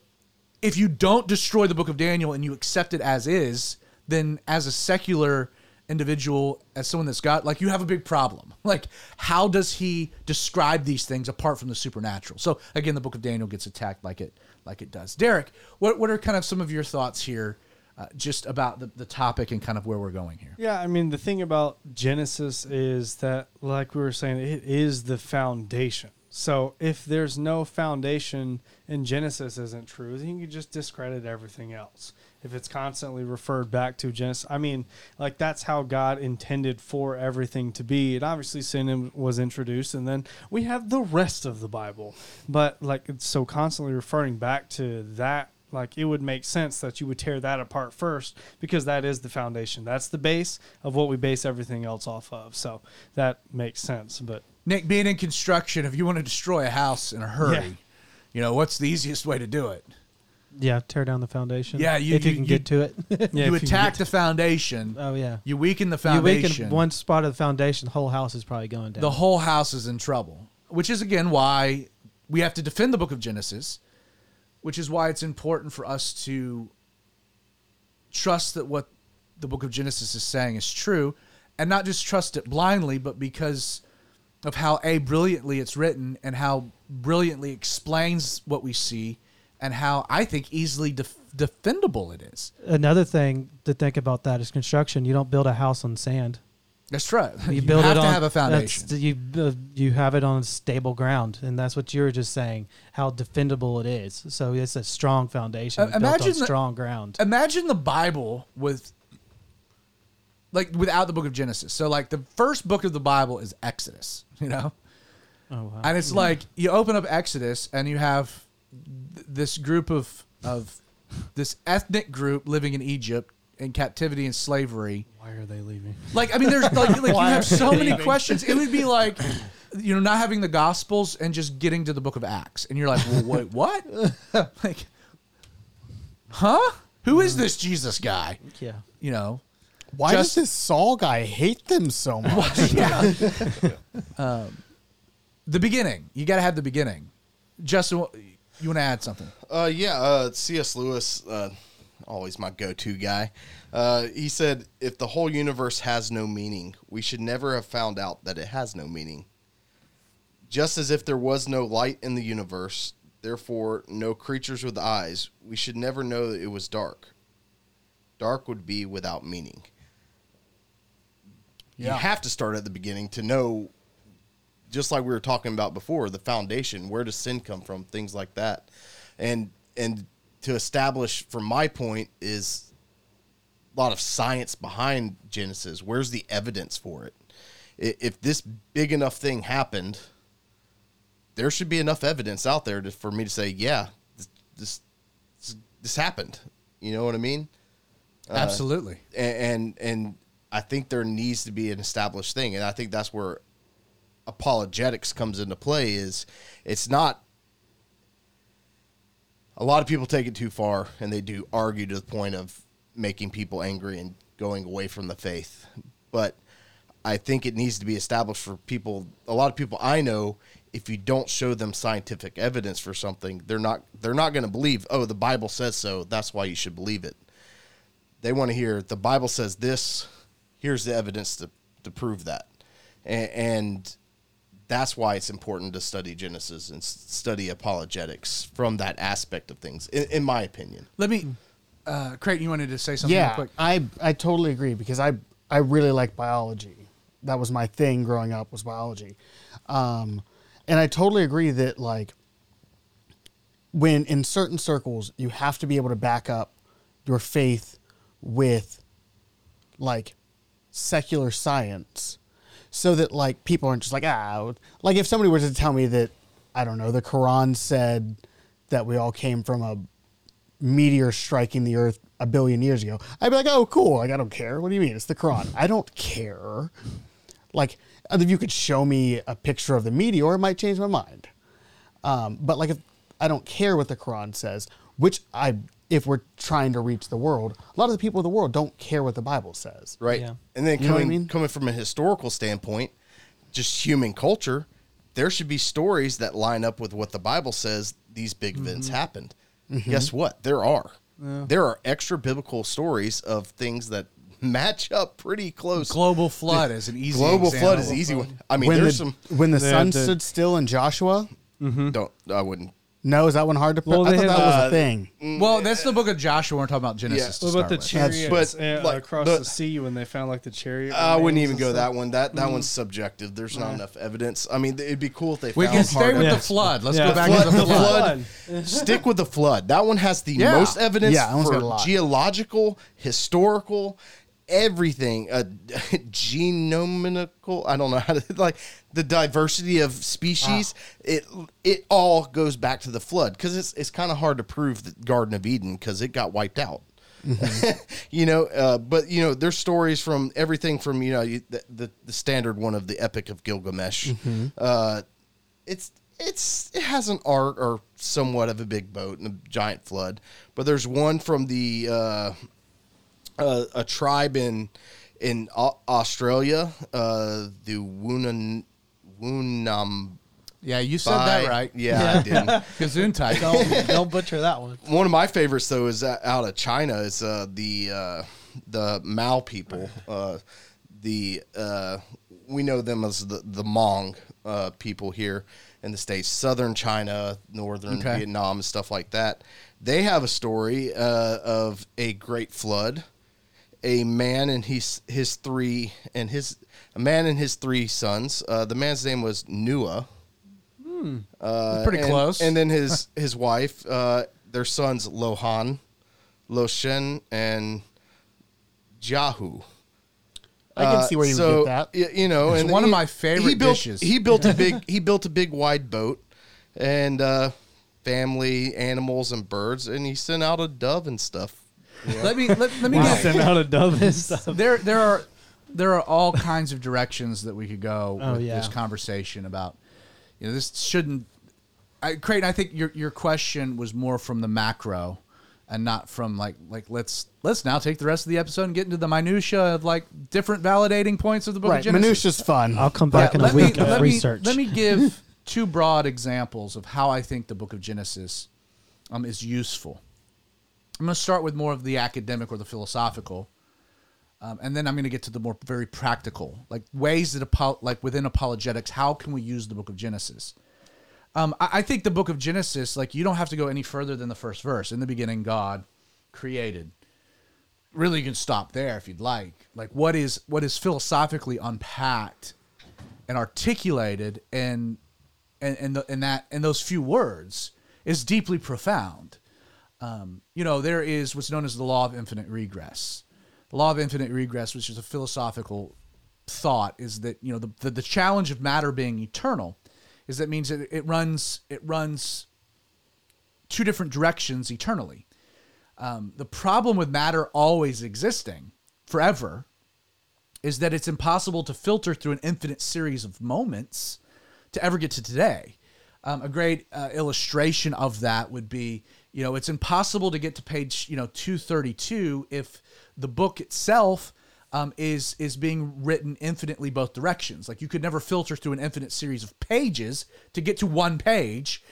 if you don't destroy the book of Daniel and you accept it as is, then as a secular individual, as someone that's got like you have a big problem. Like, how does he describe these things apart from the supernatural? So again, the book of Daniel gets attacked like it like it does. Derek, what what are kind of some of your thoughts here, uh, just about the, the topic and kind of where we're going here?
Yeah, I mean the thing about Genesis is that, like we were saying, it is the foundation. So if there's no foundation and Genesis isn't true, then you can just discredit everything else. If it's constantly referred back to Genesis, I mean, like that's how God intended for everything to be. And obviously, sin was introduced, and then we have the rest of the Bible. But like, it's so constantly referring back to that Like it would make sense that you would tear that apart first because that is the foundation. That's the base of what we base everything else off of. So that makes sense. But
Nick, being in construction, if you want to destroy a house in a hurry,
Yeah.
you know what's the easiest way to do it?
Yeah, tear down the foundation.
Yeah, you-
if you,
you-
can
you-
get to it.
yeah,
you attack the foundation.
oh yeah.
you weaken the foundation.
You weaken one spot of the foundation, the whole house is probably going down.
the whole house is in trouble. Which is again why we have to defend the book of Genesis, which is why it's important for us to trust that what the book of Genesis is saying is true, and not just trust it blindly, but because of how a brilliantly it's written and how brilliantly explains what we see, and how I think easily def- defendable it is.
Another thing to think about that is construction. You don't build a house on sand.
That's right.
You, build
have
it
to
on
have a foundation.
You uh, you have it on stable ground, and that's what you were just saying. How defendable it is. So it's a strong foundation
Uh, imagine the-
strong ground.
imagine the Bible with like without the book of Genesis. So like the first book of the Bible is Exodus, you know?
Oh wow.
And it's like you open up Exodus and you have th- this group of of this ethnic group living in Egypt in captivity and slavery.
Why are they leaving?
Like I mean there's like like you have so many
leaving?
questions. It would be like you know not having the gospels and just getting to the book of Acts and you're like, "Well, wait, what?" like Huh? Who is this Jesus guy?
yeah.
You know,
Why
Just-
does this Saul guy hate them so much?
yeah. um, the beginning. You got to have the beginning. Justin, wh- you want to add something?
Uh, yeah, uh, C.S. Lewis, uh, always my go-to guy. Uh, he said, "If the whole universe has no meaning, we should never have found out that it has no meaning. Just as if there was no light in the universe, therefore no creatures with eyes, we should never know that it was dark. Dark would be without meaning. You have to start at the beginning to know." Just like we were talking about before, the foundation, where does sin come from, things like that. And and to establish from my point is a lot of science behind genesis. Where's the evidence for it? If this big enough thing happened there should be enough evidence out there to, for me to say yeah this, this this happened. You know what i mean?
Uh, Absolutely.
and, and and I think there needs to be an established thing, and I think that's where apologetics comes into play. Is it's not a lot of people take it too far, and they do argue to the point of making people angry and going away from the faith. But I think it needs to be established for people. A lot of people I know, if you don't show them scientific evidence for something, they're not they're not going to believe. Oh, the Bible says so. That's why you should believe it they want to hear the Bible says this. Here's the evidence to, to prove that, and, and that's why it's important to study Genesis and study apologetics from that aspect of things. In, in my opinion,
Let me, uh, Creighton, you wanted to say something real
yeah,
quick?
I I totally agree because I I really like biology. That was my thing growing up was biology, um, and I totally agree that like when in certain circles you have to be able to back up your faith with like secular science so that like people aren't just like ah like if somebody were to tell me that i don't know the quran said that we all came from a meteor striking the earth a billion years ago i'd be like oh cool. Like i don't care. What do you mean? It's the quran. I don't care. Like if you could show me a picture of the meteor it might change my mind. Um, but like if I don't care what the Quran says, which I if we're trying to reach the world, a lot of the people of the world don't care what the Bible says.
right?
Yeah.
And then
You know I
coming
mean?
coming from a historical standpoint, just human culture, there should be stories that line up with what the Bible says. These big mm-hmm. events happened. Mm-hmm. Guess what? There are. There are extra biblical stories of things that match up pretty close.
Global flood is an easy.
Global
example.
flood is an easy one. I mean,
when
there's
the,
some.
when the
They
sun
had to-
stood still in Joshua. Mm-hmm.
Don't I wouldn't.
No, is that one hard to?
Well,
I thought that
had,
was a thing.
Well, that's the book of Joshua. We're talking about Genesis. to
What about the
start
chariots
But,
uh,
like,
across
the-
the, sea when they found like the chariot?
I wouldn't even go
stuff?
that one. That that one's subjective. There's not enough evidence. I mean, it'd be cool if they
We
found
can stay with
Yeah.
the flood. Let's
Yeah.
go back
Flood-
to the
the
flood.
flood. Stick with the flood. That one has the
Yeah.
most evidence
Yeah, that one's got a
for
lot.
geological, historical, everything a genomical i don't know how to like the diversity of species it it all goes back to the flood because it's, it's kind of hard to prove the garden of eden because it got wiped out. You know uh, but you know there's stories from everything from you know you, the, the the standard one of the epic of gilgamesh. Uh, it's it's it has an ark or somewhat of a big boat and a giant flood but there's one from the uh, uh, a tribe in in Australia, uh, the Woonan Woonam.
Yeah, you said that right.
Yeah, I did.
Gesundheit.
Don't don't butcher that one.
One of my favorites though is uh, out of China. Is uh, the uh, the Miao people. Uh, the uh, we know them as the the Hmong uh, people here in the states, southern China, northern
Okay.
Vietnam, and stuff like that. They have a story uh, of a great flood. A man and his his three and his a man and his three sons. Uh, the man's name was Nua. Uh,
Pretty
and-
close.
And then his his wife, uh, their sons Lohan, Loshen, and Jahu.
I can
Uh,
see where you
so,
would get that.
You know,
It's
and
one of
he-
my favorite
he built,
dishes.
He built a big he built a big wide boat, and uh, family, animals, and birds, and he sent out a dove and stuff.
Let me let, let me
Wow.
get
Send out a dove and stuff.
there there are there are all kinds of directions that we could go
Oh,
with
yeah.
this conversation about you know this shouldn't I Creighton, I think your your question was more from the macro and not from like like let's let's now take the rest of the episode and get into the minutia of like different validating points of the book
Right,
of Genesis.
minutia's fun.
I'll come back
Yeah,
in a week
me,
of
let me-
research.
let me give two broad examples of how I think the book of Genesis um, is useful. I'm going to start with more of the academic or the philosophical, um, and then I'm going to get to the more very practical, like ways that apo- like within apologetics, how can we use the book of Genesis? Um, I, I think the book of Genesis, like you don't have to go any further than the first verse. In the beginning, God created. Really, you can stop there if you'd like. Like, what is what is philosophically unpacked and articulated in and and, the, and that and those few words is deeply profound. Um, you know, there is what's known as the law of infinite regress. The law of infinite regress, which is a philosophical thought, is that you know the the, the challenge of matter being eternal is that means that it runs it runs two different directions eternally. Um, the problem with matter always existing forever is that it's impossible to filter through an infinite series of moments to ever get to today. Um, a great uh, illustration of that would be, you know, it's impossible to get to page, you know, 232 if the book itself um, is is being written infinitely both directions. Like you could never filter through an infinite series of pages to get to one page.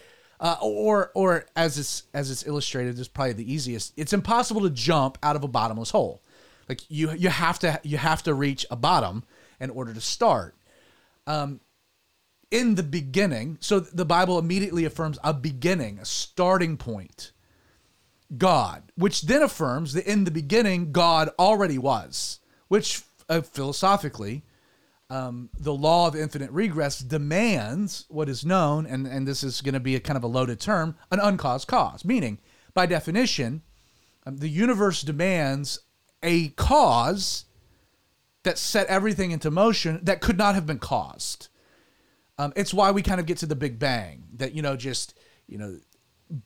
Uh, or, or as it's as it's illustrated, is probably the easiest. It's impossible to jump out of a bottomless hole. Like you, you have to you have to reach a bottom in order to start. Um, in the beginning, so the Bible immediately affirms a beginning, a starting point. God, which then affirms that in the beginning God already was, which uh, philosophically um, the law of infinite regress demands what is known, and, and this is going to be a kind of a loaded term, an uncaused cause. Meaning, by definition, um, the universe demands a cause that set everything into motion that could not have been caused. Um, it's why we kind of get to the Big Bang, that, you know, just, you know,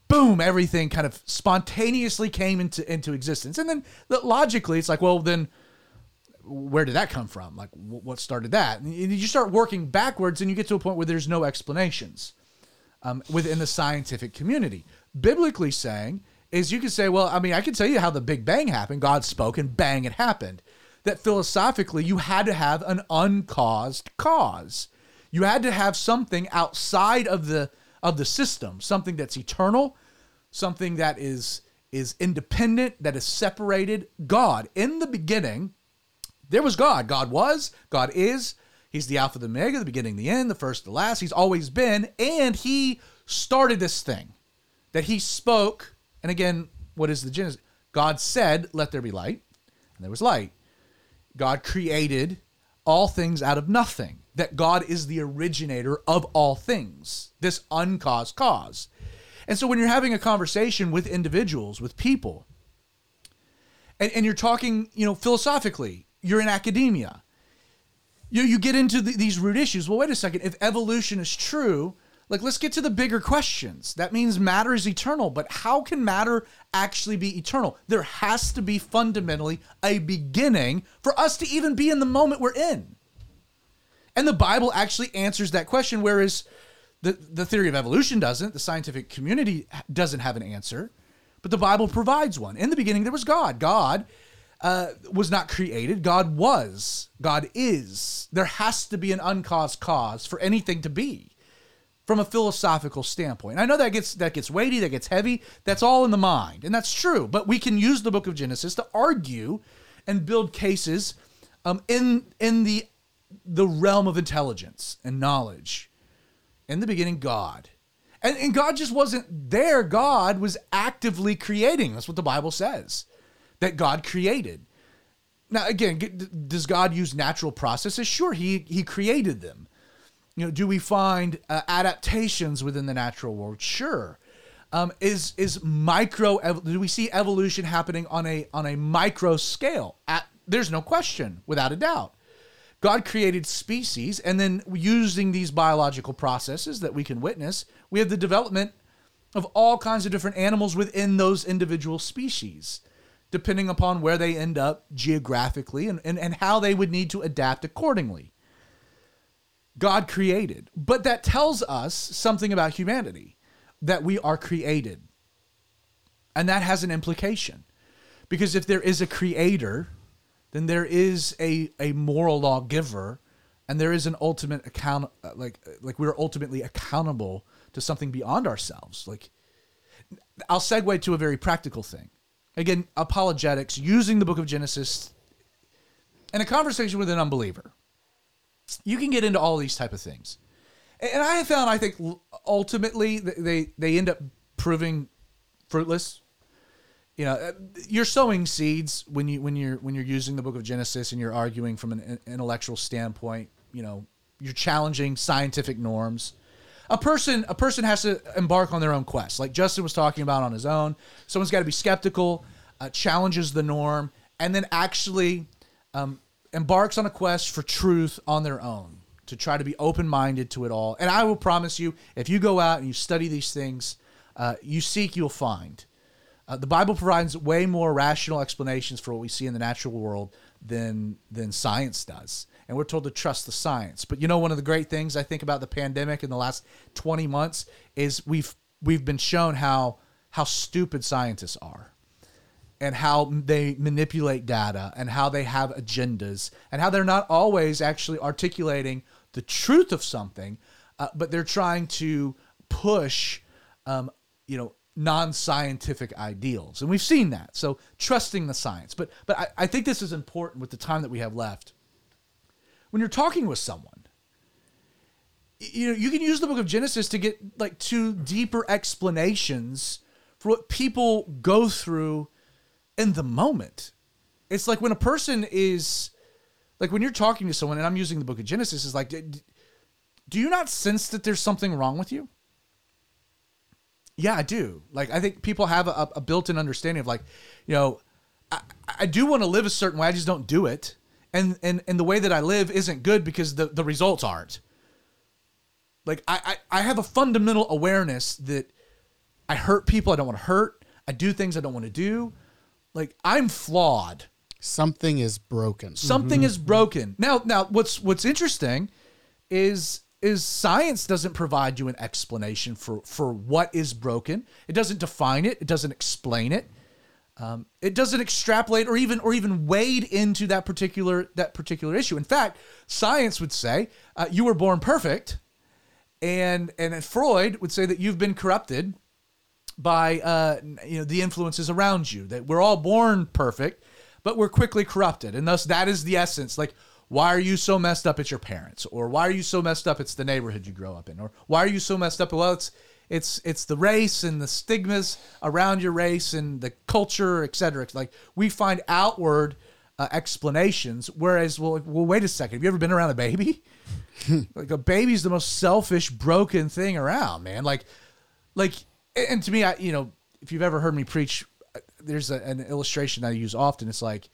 boom, everything kind of spontaneously came into, into existence. And then logically, it's like, well, then where did that come from? Like, wh- what started that? And you start working backwards, and you get to a point where there's no explanations um, within the scientific community. Biblically saying is you can say, well, I mean, I can tell you how the Big Bang happened. God spoke, and bang, it happened. That philosophically, you had to have an uncaused cause. You had to have something outside of the of the system, something that's eternal, something that is is independent, that is separated. God in the beginning there was God. God was, God is. He's the Alpha, the Omega, the beginning, the end, the first, the last. He's always been. And he started this thing that he spoke. And again, what is the Genesis? God said, Let there be light. And there was light. God created all things out of nothing. That God is the originator of all things, this uncaused cause. And so when you're having a conversation with individuals, with people, and, and you're talking, you know, philosophically, you're in academia. You, you get into the, these root issues. Well, wait a second. If evolution is true, like let's get to the bigger questions. That means matter is eternal, but how can matter actually be eternal? There has to be fundamentally a beginning for us to even be in the moment we're in. And the Bible actually answers that question, whereas the, the theory of evolution doesn't. The scientific community doesn't have an answer, but the Bible provides one. In the beginning, there was God. God uh, was not created. God was. God is. There has to be an uncaused cause for anything to be from a philosophical standpoint. I know that gets that gets weighty, that gets heavy. That's all in the mind, and that's true. But we can use the book of Genesis to argue and build cases um, in in the the realm of intelligence and knowledge. In the beginning, God. And, and God just wasn't there. God was actively creating. That's what the Bible says that God created. Now, again, does God use natural processes? Sure, he, he created them. You know, do we find uh, adaptations within the natural world? Sure. Um, is is micro? Do we see evolution happening on a on a micro scale? At, there's no question, without a doubt. God created species, and then using these biological processes that we can witness, we have the development of all kinds of different animals within those individual species, depending upon where they end up geographically and, and, and how they would need to adapt accordingly. God created. But that tells us something about humanity that we are created. And that has an implication. Because if there is a creator, then there is a, a moral lawgiver and there is an ultimate account uh, like uh, like we're ultimately accountable to something beyond ourselves. Like i'll segue to a very practical thing. Again apologetics using the book of genesis in a conversation with an unbeliever. You can get into all these type of things. And i have found i think ultimately they they end up proving fruitless you know, you're sowing seeds when you when you're when you're using the book of Genesis and you're arguing from an intellectual standpoint. You know, you're challenging scientific norms. A person a person has to embark on their own quest, like Justin was talking about on his own. Someone's got to be skeptical, uh, challenges the norm, and then actually um, embarks on a quest for truth on their own to try to be open minded to it all. And I will promise you, if you go out and you study these things, uh, you seek, you'll find. Uh, the Bible provides way more rational explanations for what we see in the natural world than than science does. And we're told to trust the science. But you know one of the great things I think about the pandemic in the last 20 months is we've we've been shown how how stupid scientists are and how they manipulate data and how they have agendas and how they're not always actually articulating the truth of something, uh, but they're trying to push, um, you know, non-scientific ideals. And we've seen that. So trusting the science. But but I, I think this is important with the time that we have left. When you're talking with someone you know you can use the book of genesis to get like to deeper explanations for what people go through in the moment. It's like when a person is like when you're talking to someone and i'm using the book of genesis is like do you not sense that there's something wrong with you yeah, I do. Like, I think people have a, a built-in understanding of like, you know, I, I do want to live a certain way. I just don't do it, and and and the way that I live isn't good because the the results aren't. Like, I I, I have a fundamental awareness that I hurt people I don't want to hurt. I do things I don't want to do. Like, I'm flawed.
Something is broken.
Something mm-hmm. is broken. Now, now, what's what's interesting is is science doesn't provide you an explanation for for what is broken. It doesn't define it. It doesn't explain it. Um, it doesn't extrapolate or even or even wade into that particular that particular issue. In fact, science would say uh, you were born perfect, and and Freud would say that you've been corrupted by uh, you know the influences around you. That we're all born perfect, but we're quickly corrupted, and thus that is the essence. Like why are you so messed up It's your parents? Or why are you so messed up it's the neighborhood you grow up in? Or why are you so messed up? Well it's it's it's the race and the stigmas around your race and the culture etc like we find outward uh, explanations whereas well, well wait a second have you ever been around a baby? Like a baby's the most selfish broken thing around man. Like like and to me i you know if you've ever heard me preach there's a, an illustration I use often. It's like,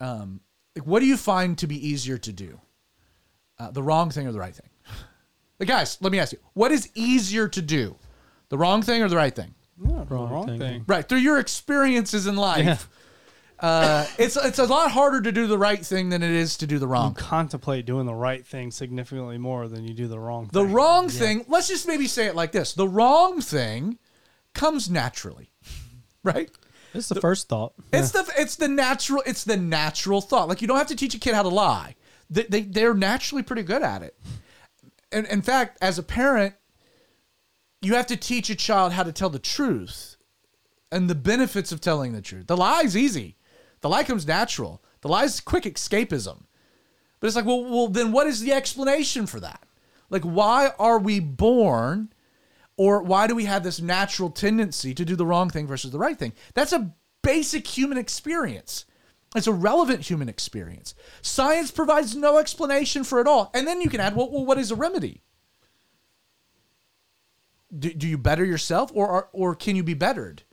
um, like what do you find to be easier to do, uh, the wrong thing or the right thing? Like, guys, let me ask you, what is easier to do, the wrong thing or the right thing?
Yeah,
Wrong
wrong,
thing.
thing.
Right through your experiences in life. Uh, it's it's a lot harder to do the right thing than it is to do the wrong.
You contemplate doing the right thing significantly more than you do the wrong
The
thing.
wrong thing, let's just maybe say it like this: the wrong thing comes naturally, right?
It's the first thought.
It's the it's the natural it's the natural thought. Like you don't have to teach a kid how to lie. They, they they're naturally pretty good at it. And in fact, as a parent, you have to teach a child how to tell the truth and the benefits of telling the truth. The lie's easy. The lie comes natural. The lie's quick escapism. But it's like, well, well, then what is the explanation for that? Like, why are we born, or why do we have this natural tendency to do the wrong thing versus the right thing? That's a basic human experience. It's a relevant human experience. Science provides no explanation for it all. And then you can add, well, well what is a remedy? Do, do you better yourself, or, or can you be bettered?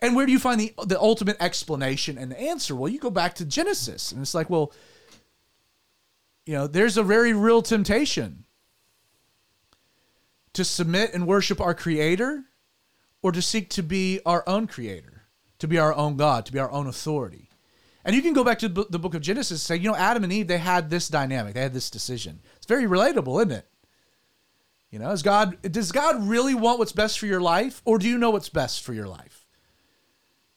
And where do you find the the ultimate explanation and the answer? Well, you go back to Genesis, and it's like, well, you know, there's a very real temptation to submit and worship our Creator, or to seek to be our own Creator, to be our own God, to be our own authority. And you can go back to the book of Genesis and say, you know, Adam and Eve, they had this dynamic, they had this decision. It's very relatable, isn't it? You know, is God does God really want what's best for your life, or do you know what's best for your life?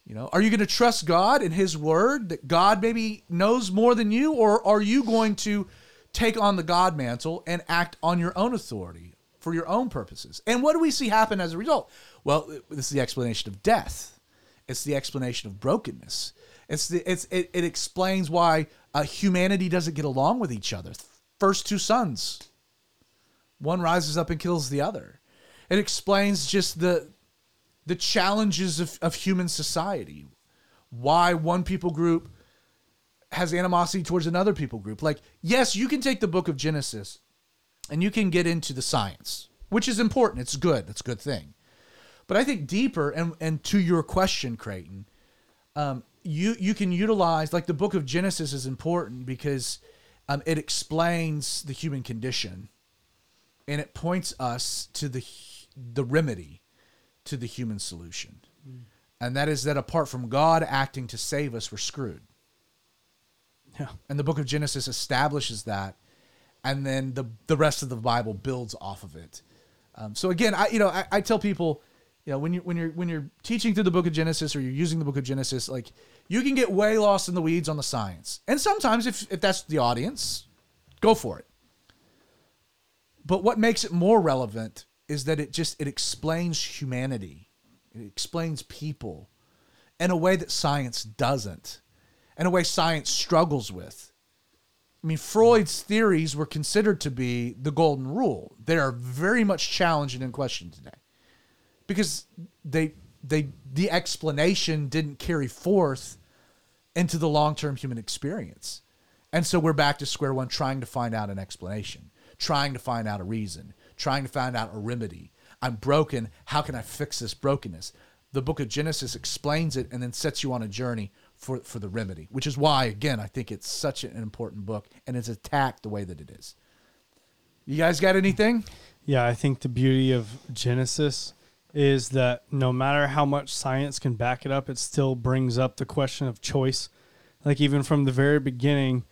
You know, are you going to trust God and His Word that God maybe knows more than you, or are you going to take on the God mantle and act on your own authority for your own purposes? And what do we see happen as a result? Well, this is the explanation of death. It's the explanation of brokenness. It's the it's it, it explains why uh, humanity doesn't get along with each other. First two sons, one rises up and kills the other. It explains just the the challenges of, of human society, why one people group has animosity towards another people group. Like, yes, you can take the book of Genesis and you can get into the science, which is important. It's good. That's a good thing. But I think deeper and and to your question, Creighton, um, you you can utilize like the book of Genesis is important because um, it explains the human condition and it points us to the the remedy to the human solution. And that is that apart from God acting to save us, we're screwed.
Yeah.
And the book of Genesis establishes that, and then the the rest of the Bible builds off of it. Um, so again, I you know I, I tell people, you know, when you when you're when you're teaching through the book of Genesis or you're using the book of Genesis, like you can get way lost in the weeds on the science. And sometimes if if that's the audience, go for it. But what makes it more relevant is that it just it explains humanity. It explains people in a way that science doesn't. In a way science struggles with. I mean, Freud's theories were considered to be the golden rule. They are very much challenged and in question today. Because they they the explanation didn't carry forth into the long-term human experience. And so we're back to square one trying to find out an explanation, trying to find out a reason, trying to find out a remedy. I'm broken. How can I fix this brokenness? The book of Genesis explains it and then sets you on a journey for, for the remedy, which is why, again, I think it's such an important book and it's attacked the way that it is. You guys got anything?
Yeah, I think the beauty of Genesis is that no matter how much science can back it up, it still brings up the question of choice. Like even from the very beginning,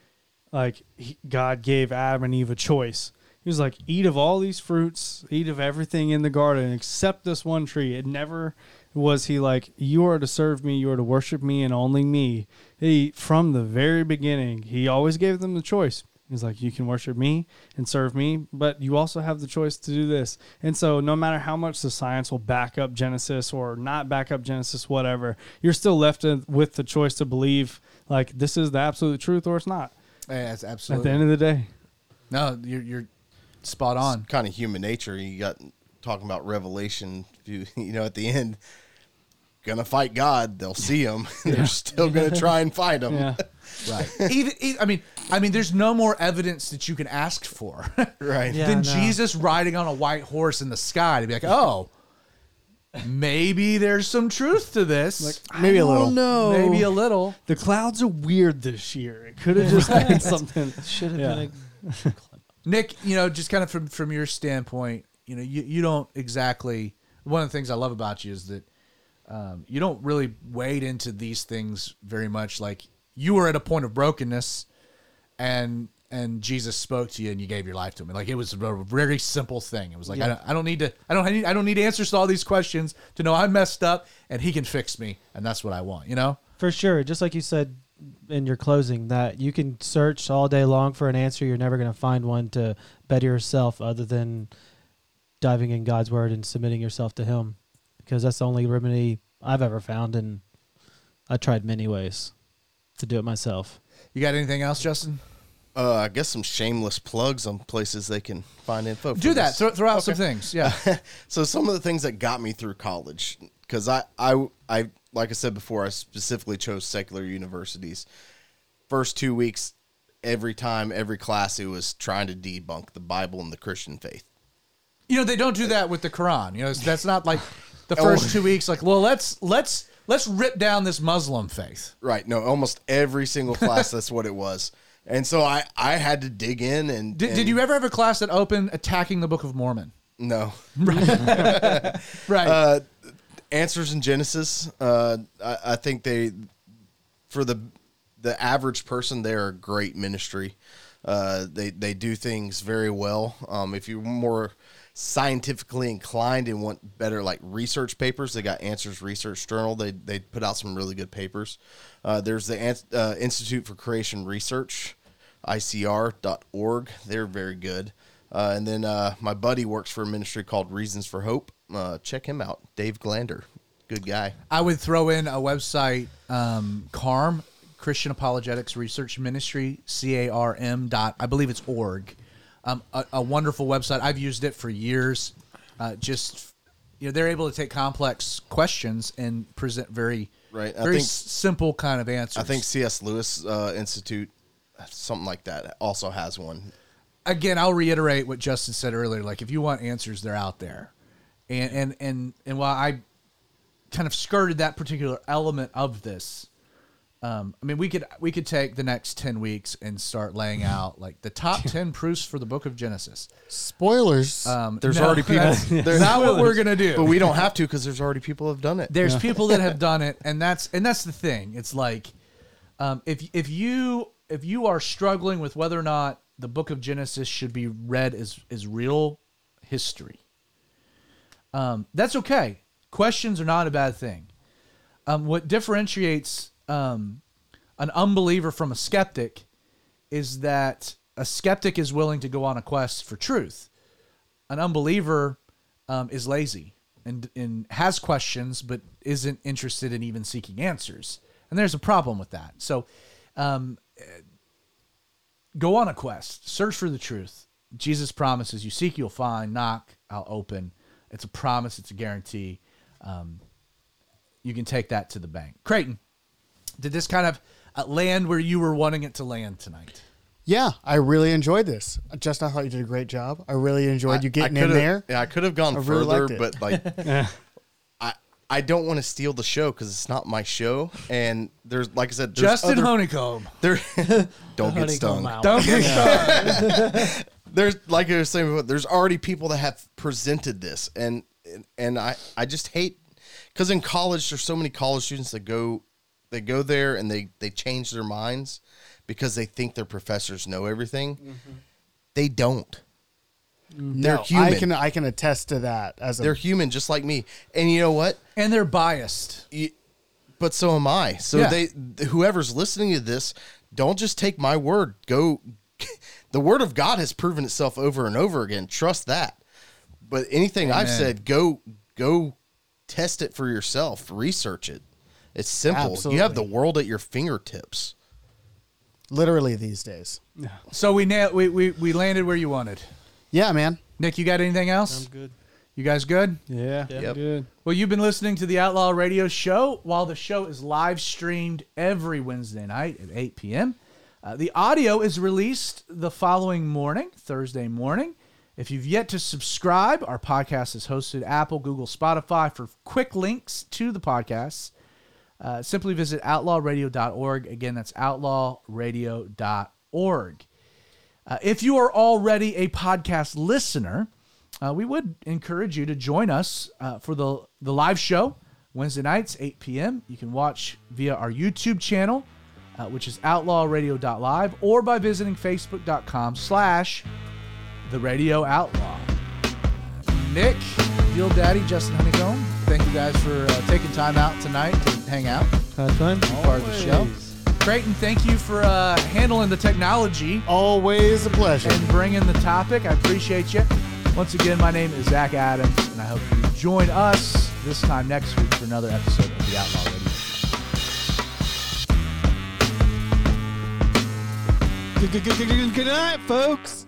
like he, God gave Adam and Eve a choice. He was like, "Eat of all these fruits, eat of everything in the garden, except this one tree." It never was he like, "You are to serve me, you are to worship me, and only me." He from the very beginning, he always gave them the choice. He's like, you can worship me and serve me, but you also have the choice to do this. And so, no matter how much the science will back up Genesis or not back up Genesis, whatever, you're still left with the choice to believe like this is the absolute truth or it's not.
Yeah, it's absolutely.
At the end of the day,
no, you're, you're spot on.
kind of human nature. You got talking about Revelation. You, you know, at the end, gonna fight God. They'll see him. They're still gonna try and fight him.
yeah,
Right. even, even, I mean, I mean, there's no more evidence that you can ask for
Right.
Yeah,
than
no.
Jesus riding on a white horse in the sky to be like, oh, maybe there's some truth to this.
Like, Maybe a little.
No,
maybe a little.
The clouds are weird this year. It could have just been something.
Should have
Yeah.
been a
Nick, you know, just kind of from from your standpoint, you know, you, you don't exactly. One of the things I love about you is that um, you don't really wade into these things very much. Like you were at a point of brokenness, and and Jesus spoke to you, and you gave your life to him. Like it was a very simple thing. It was like I, don't, I don't need to. I don't. I, need, I don't need answers to all these questions to know I'm messed up, and He can fix me, and that's what I want. You know.
For sure. Just like you said in your closing, that you can search all day long for an answer. You're never going to find one to better yourself other than diving in God's word and submitting yourself to Him. Because that's the only remedy I've ever found. And I tried many ways to do it myself.
You got anything else, Justin?
Uh, I guess some shameless plugs on places they can find info.
Do that. Throw, throw out some things. Yeah.
so some of the things that got me through college because I, I i like i said before i specifically chose secular universities first two weeks every time every class it was trying to debunk the bible and the christian faith
You know, they don't do that with the Quran. You know, that's not like the
Oh.
first two weeks. Like, well, let's let's let's rip down this Muslim faith.
right no almost every single class that's what it was and so i i had to dig in and
Did, did you ever have a class that opened attacking the Book of Mormon?
no
Right.
uh, answers in Genesis. Uh, I, I think they, for the the average person, they're a great ministry. Uh, they they do things very well. Um, if you're more scientifically inclined and want better like research papers, they got Answers Research Journal. They they put out some really good papers. Uh, there's the uh, Institute for Creation Research, ICR.org. They're very good. Uh, and then uh, my buddy works for a ministry called Reasons for Hope. Uh, check him out, Dave Glander. Good guy.
I would throw in a website, um, CARM, Christian Apologetics Research Ministry, C A R M dot, I believe it's org. Um, a, a wonderful website. I've used it for years. Uh, just, you know, they're able to take complex questions and present very,
Right, I
very
think-
simple kind of answers.
I think C.S. Lewis uh, Institute, something like that, also has one.
again, I'll reiterate what Justin said earlier. Like, if you want answers, they're out there, and and and and while I kind of skirted that particular element of this, um, I mean, we could we could take the next ten weeks and start laying out like the top ten proofs for the Book of Genesis.
Spoilers.
Um,
There's
no,
already people.
that's
There's
not what we're gonna do.
but we don't have to because there's already people have done it.
There's people that have done it, and that's and that's the thing. It's like um, if if you if you are struggling with whether or not the Book of Genesis should be read as as real history, um, that's okay. Questions are not a bad thing. Um, what differentiates um, an unbeliever from a skeptic is that a skeptic is willing to go on a quest for truth. An unbeliever um, is lazy and, and has questions, but isn't interested in even seeking answers. And there's a problem with that. So um, go on a quest, search for the truth. Jesus promises you seek, you'll find, knock, I'll open. It's a promise, it's a guarantee. Um, you can take that to the bank. Creighton, did this kind of uh, land where you were wanting it to land tonight?
yeah, I really enjoyed this. Just I thought you did a great job. I really enjoyed you getting in there.
Yeah, I could have gone
I
further,
liked it.
but like, I I don't want to steal the show because it's not my show. And there's like I said, there's
Justin
other,
Honeycomb.
there. don't get stung.
out.
Don't get stung.
there's like I was saying, before, there's already people that have presented this, and and, and I I just hate because in college there's so many college students that go they go there and they they change their minds because they think their professors know everything. Mm-hmm. They don't. Mm-hmm. They're
No,
human.
I can I can attest to that as a
They're human just like me. And you know what?
and they're biased.
You, but so am I. So
Yeah.
they whoever's listening to this, don't just take my word. Go the word of God has proven itself over and over again. Trust that. But anything I've said, go go test it for yourself. Research it. It's simple. You have the world at your fingertips.
literally these days.
So we nailed. We, we we landed where you wanted.
Yeah, man.
Nick, you got anything else?
I'm good.
You guys good?
Yeah,
Yep.
good.
Well, you've been listening to the Outlaw Radio Show. While the show is live streamed every Wednesday night at 8 p.m., uh, the audio is released the following morning, Thursday morning. If you've yet to subscribe, our podcast is hosted Apple, Google, Spotify. For quick links to the podcasts, uh, simply visit outlawradio.org. Again, that's outlawradio.org. Uh, if you are already a podcast listener, uh, we would encourage you to join us uh, for the, the live show Wednesday nights, 8 p.m. You can watch via our YouTube channel, uh, which is outlawradio.live, or by visiting facebook.com slash the radio outlaw. Nick, Deal Daddy, Justin Honeycomb, thank you guys for uh, taking time out tonight to hang out.
Had fun.
Part of the show. Creighton, thank you for uh, handling the technology
Always a pleasure.
and bringing the topic. I appreciate you. Once again, my name is Zach Adams, and I hope you join us this time next week for another episode of the Outlaw Radio.
Good, good, good, good, good night, folks.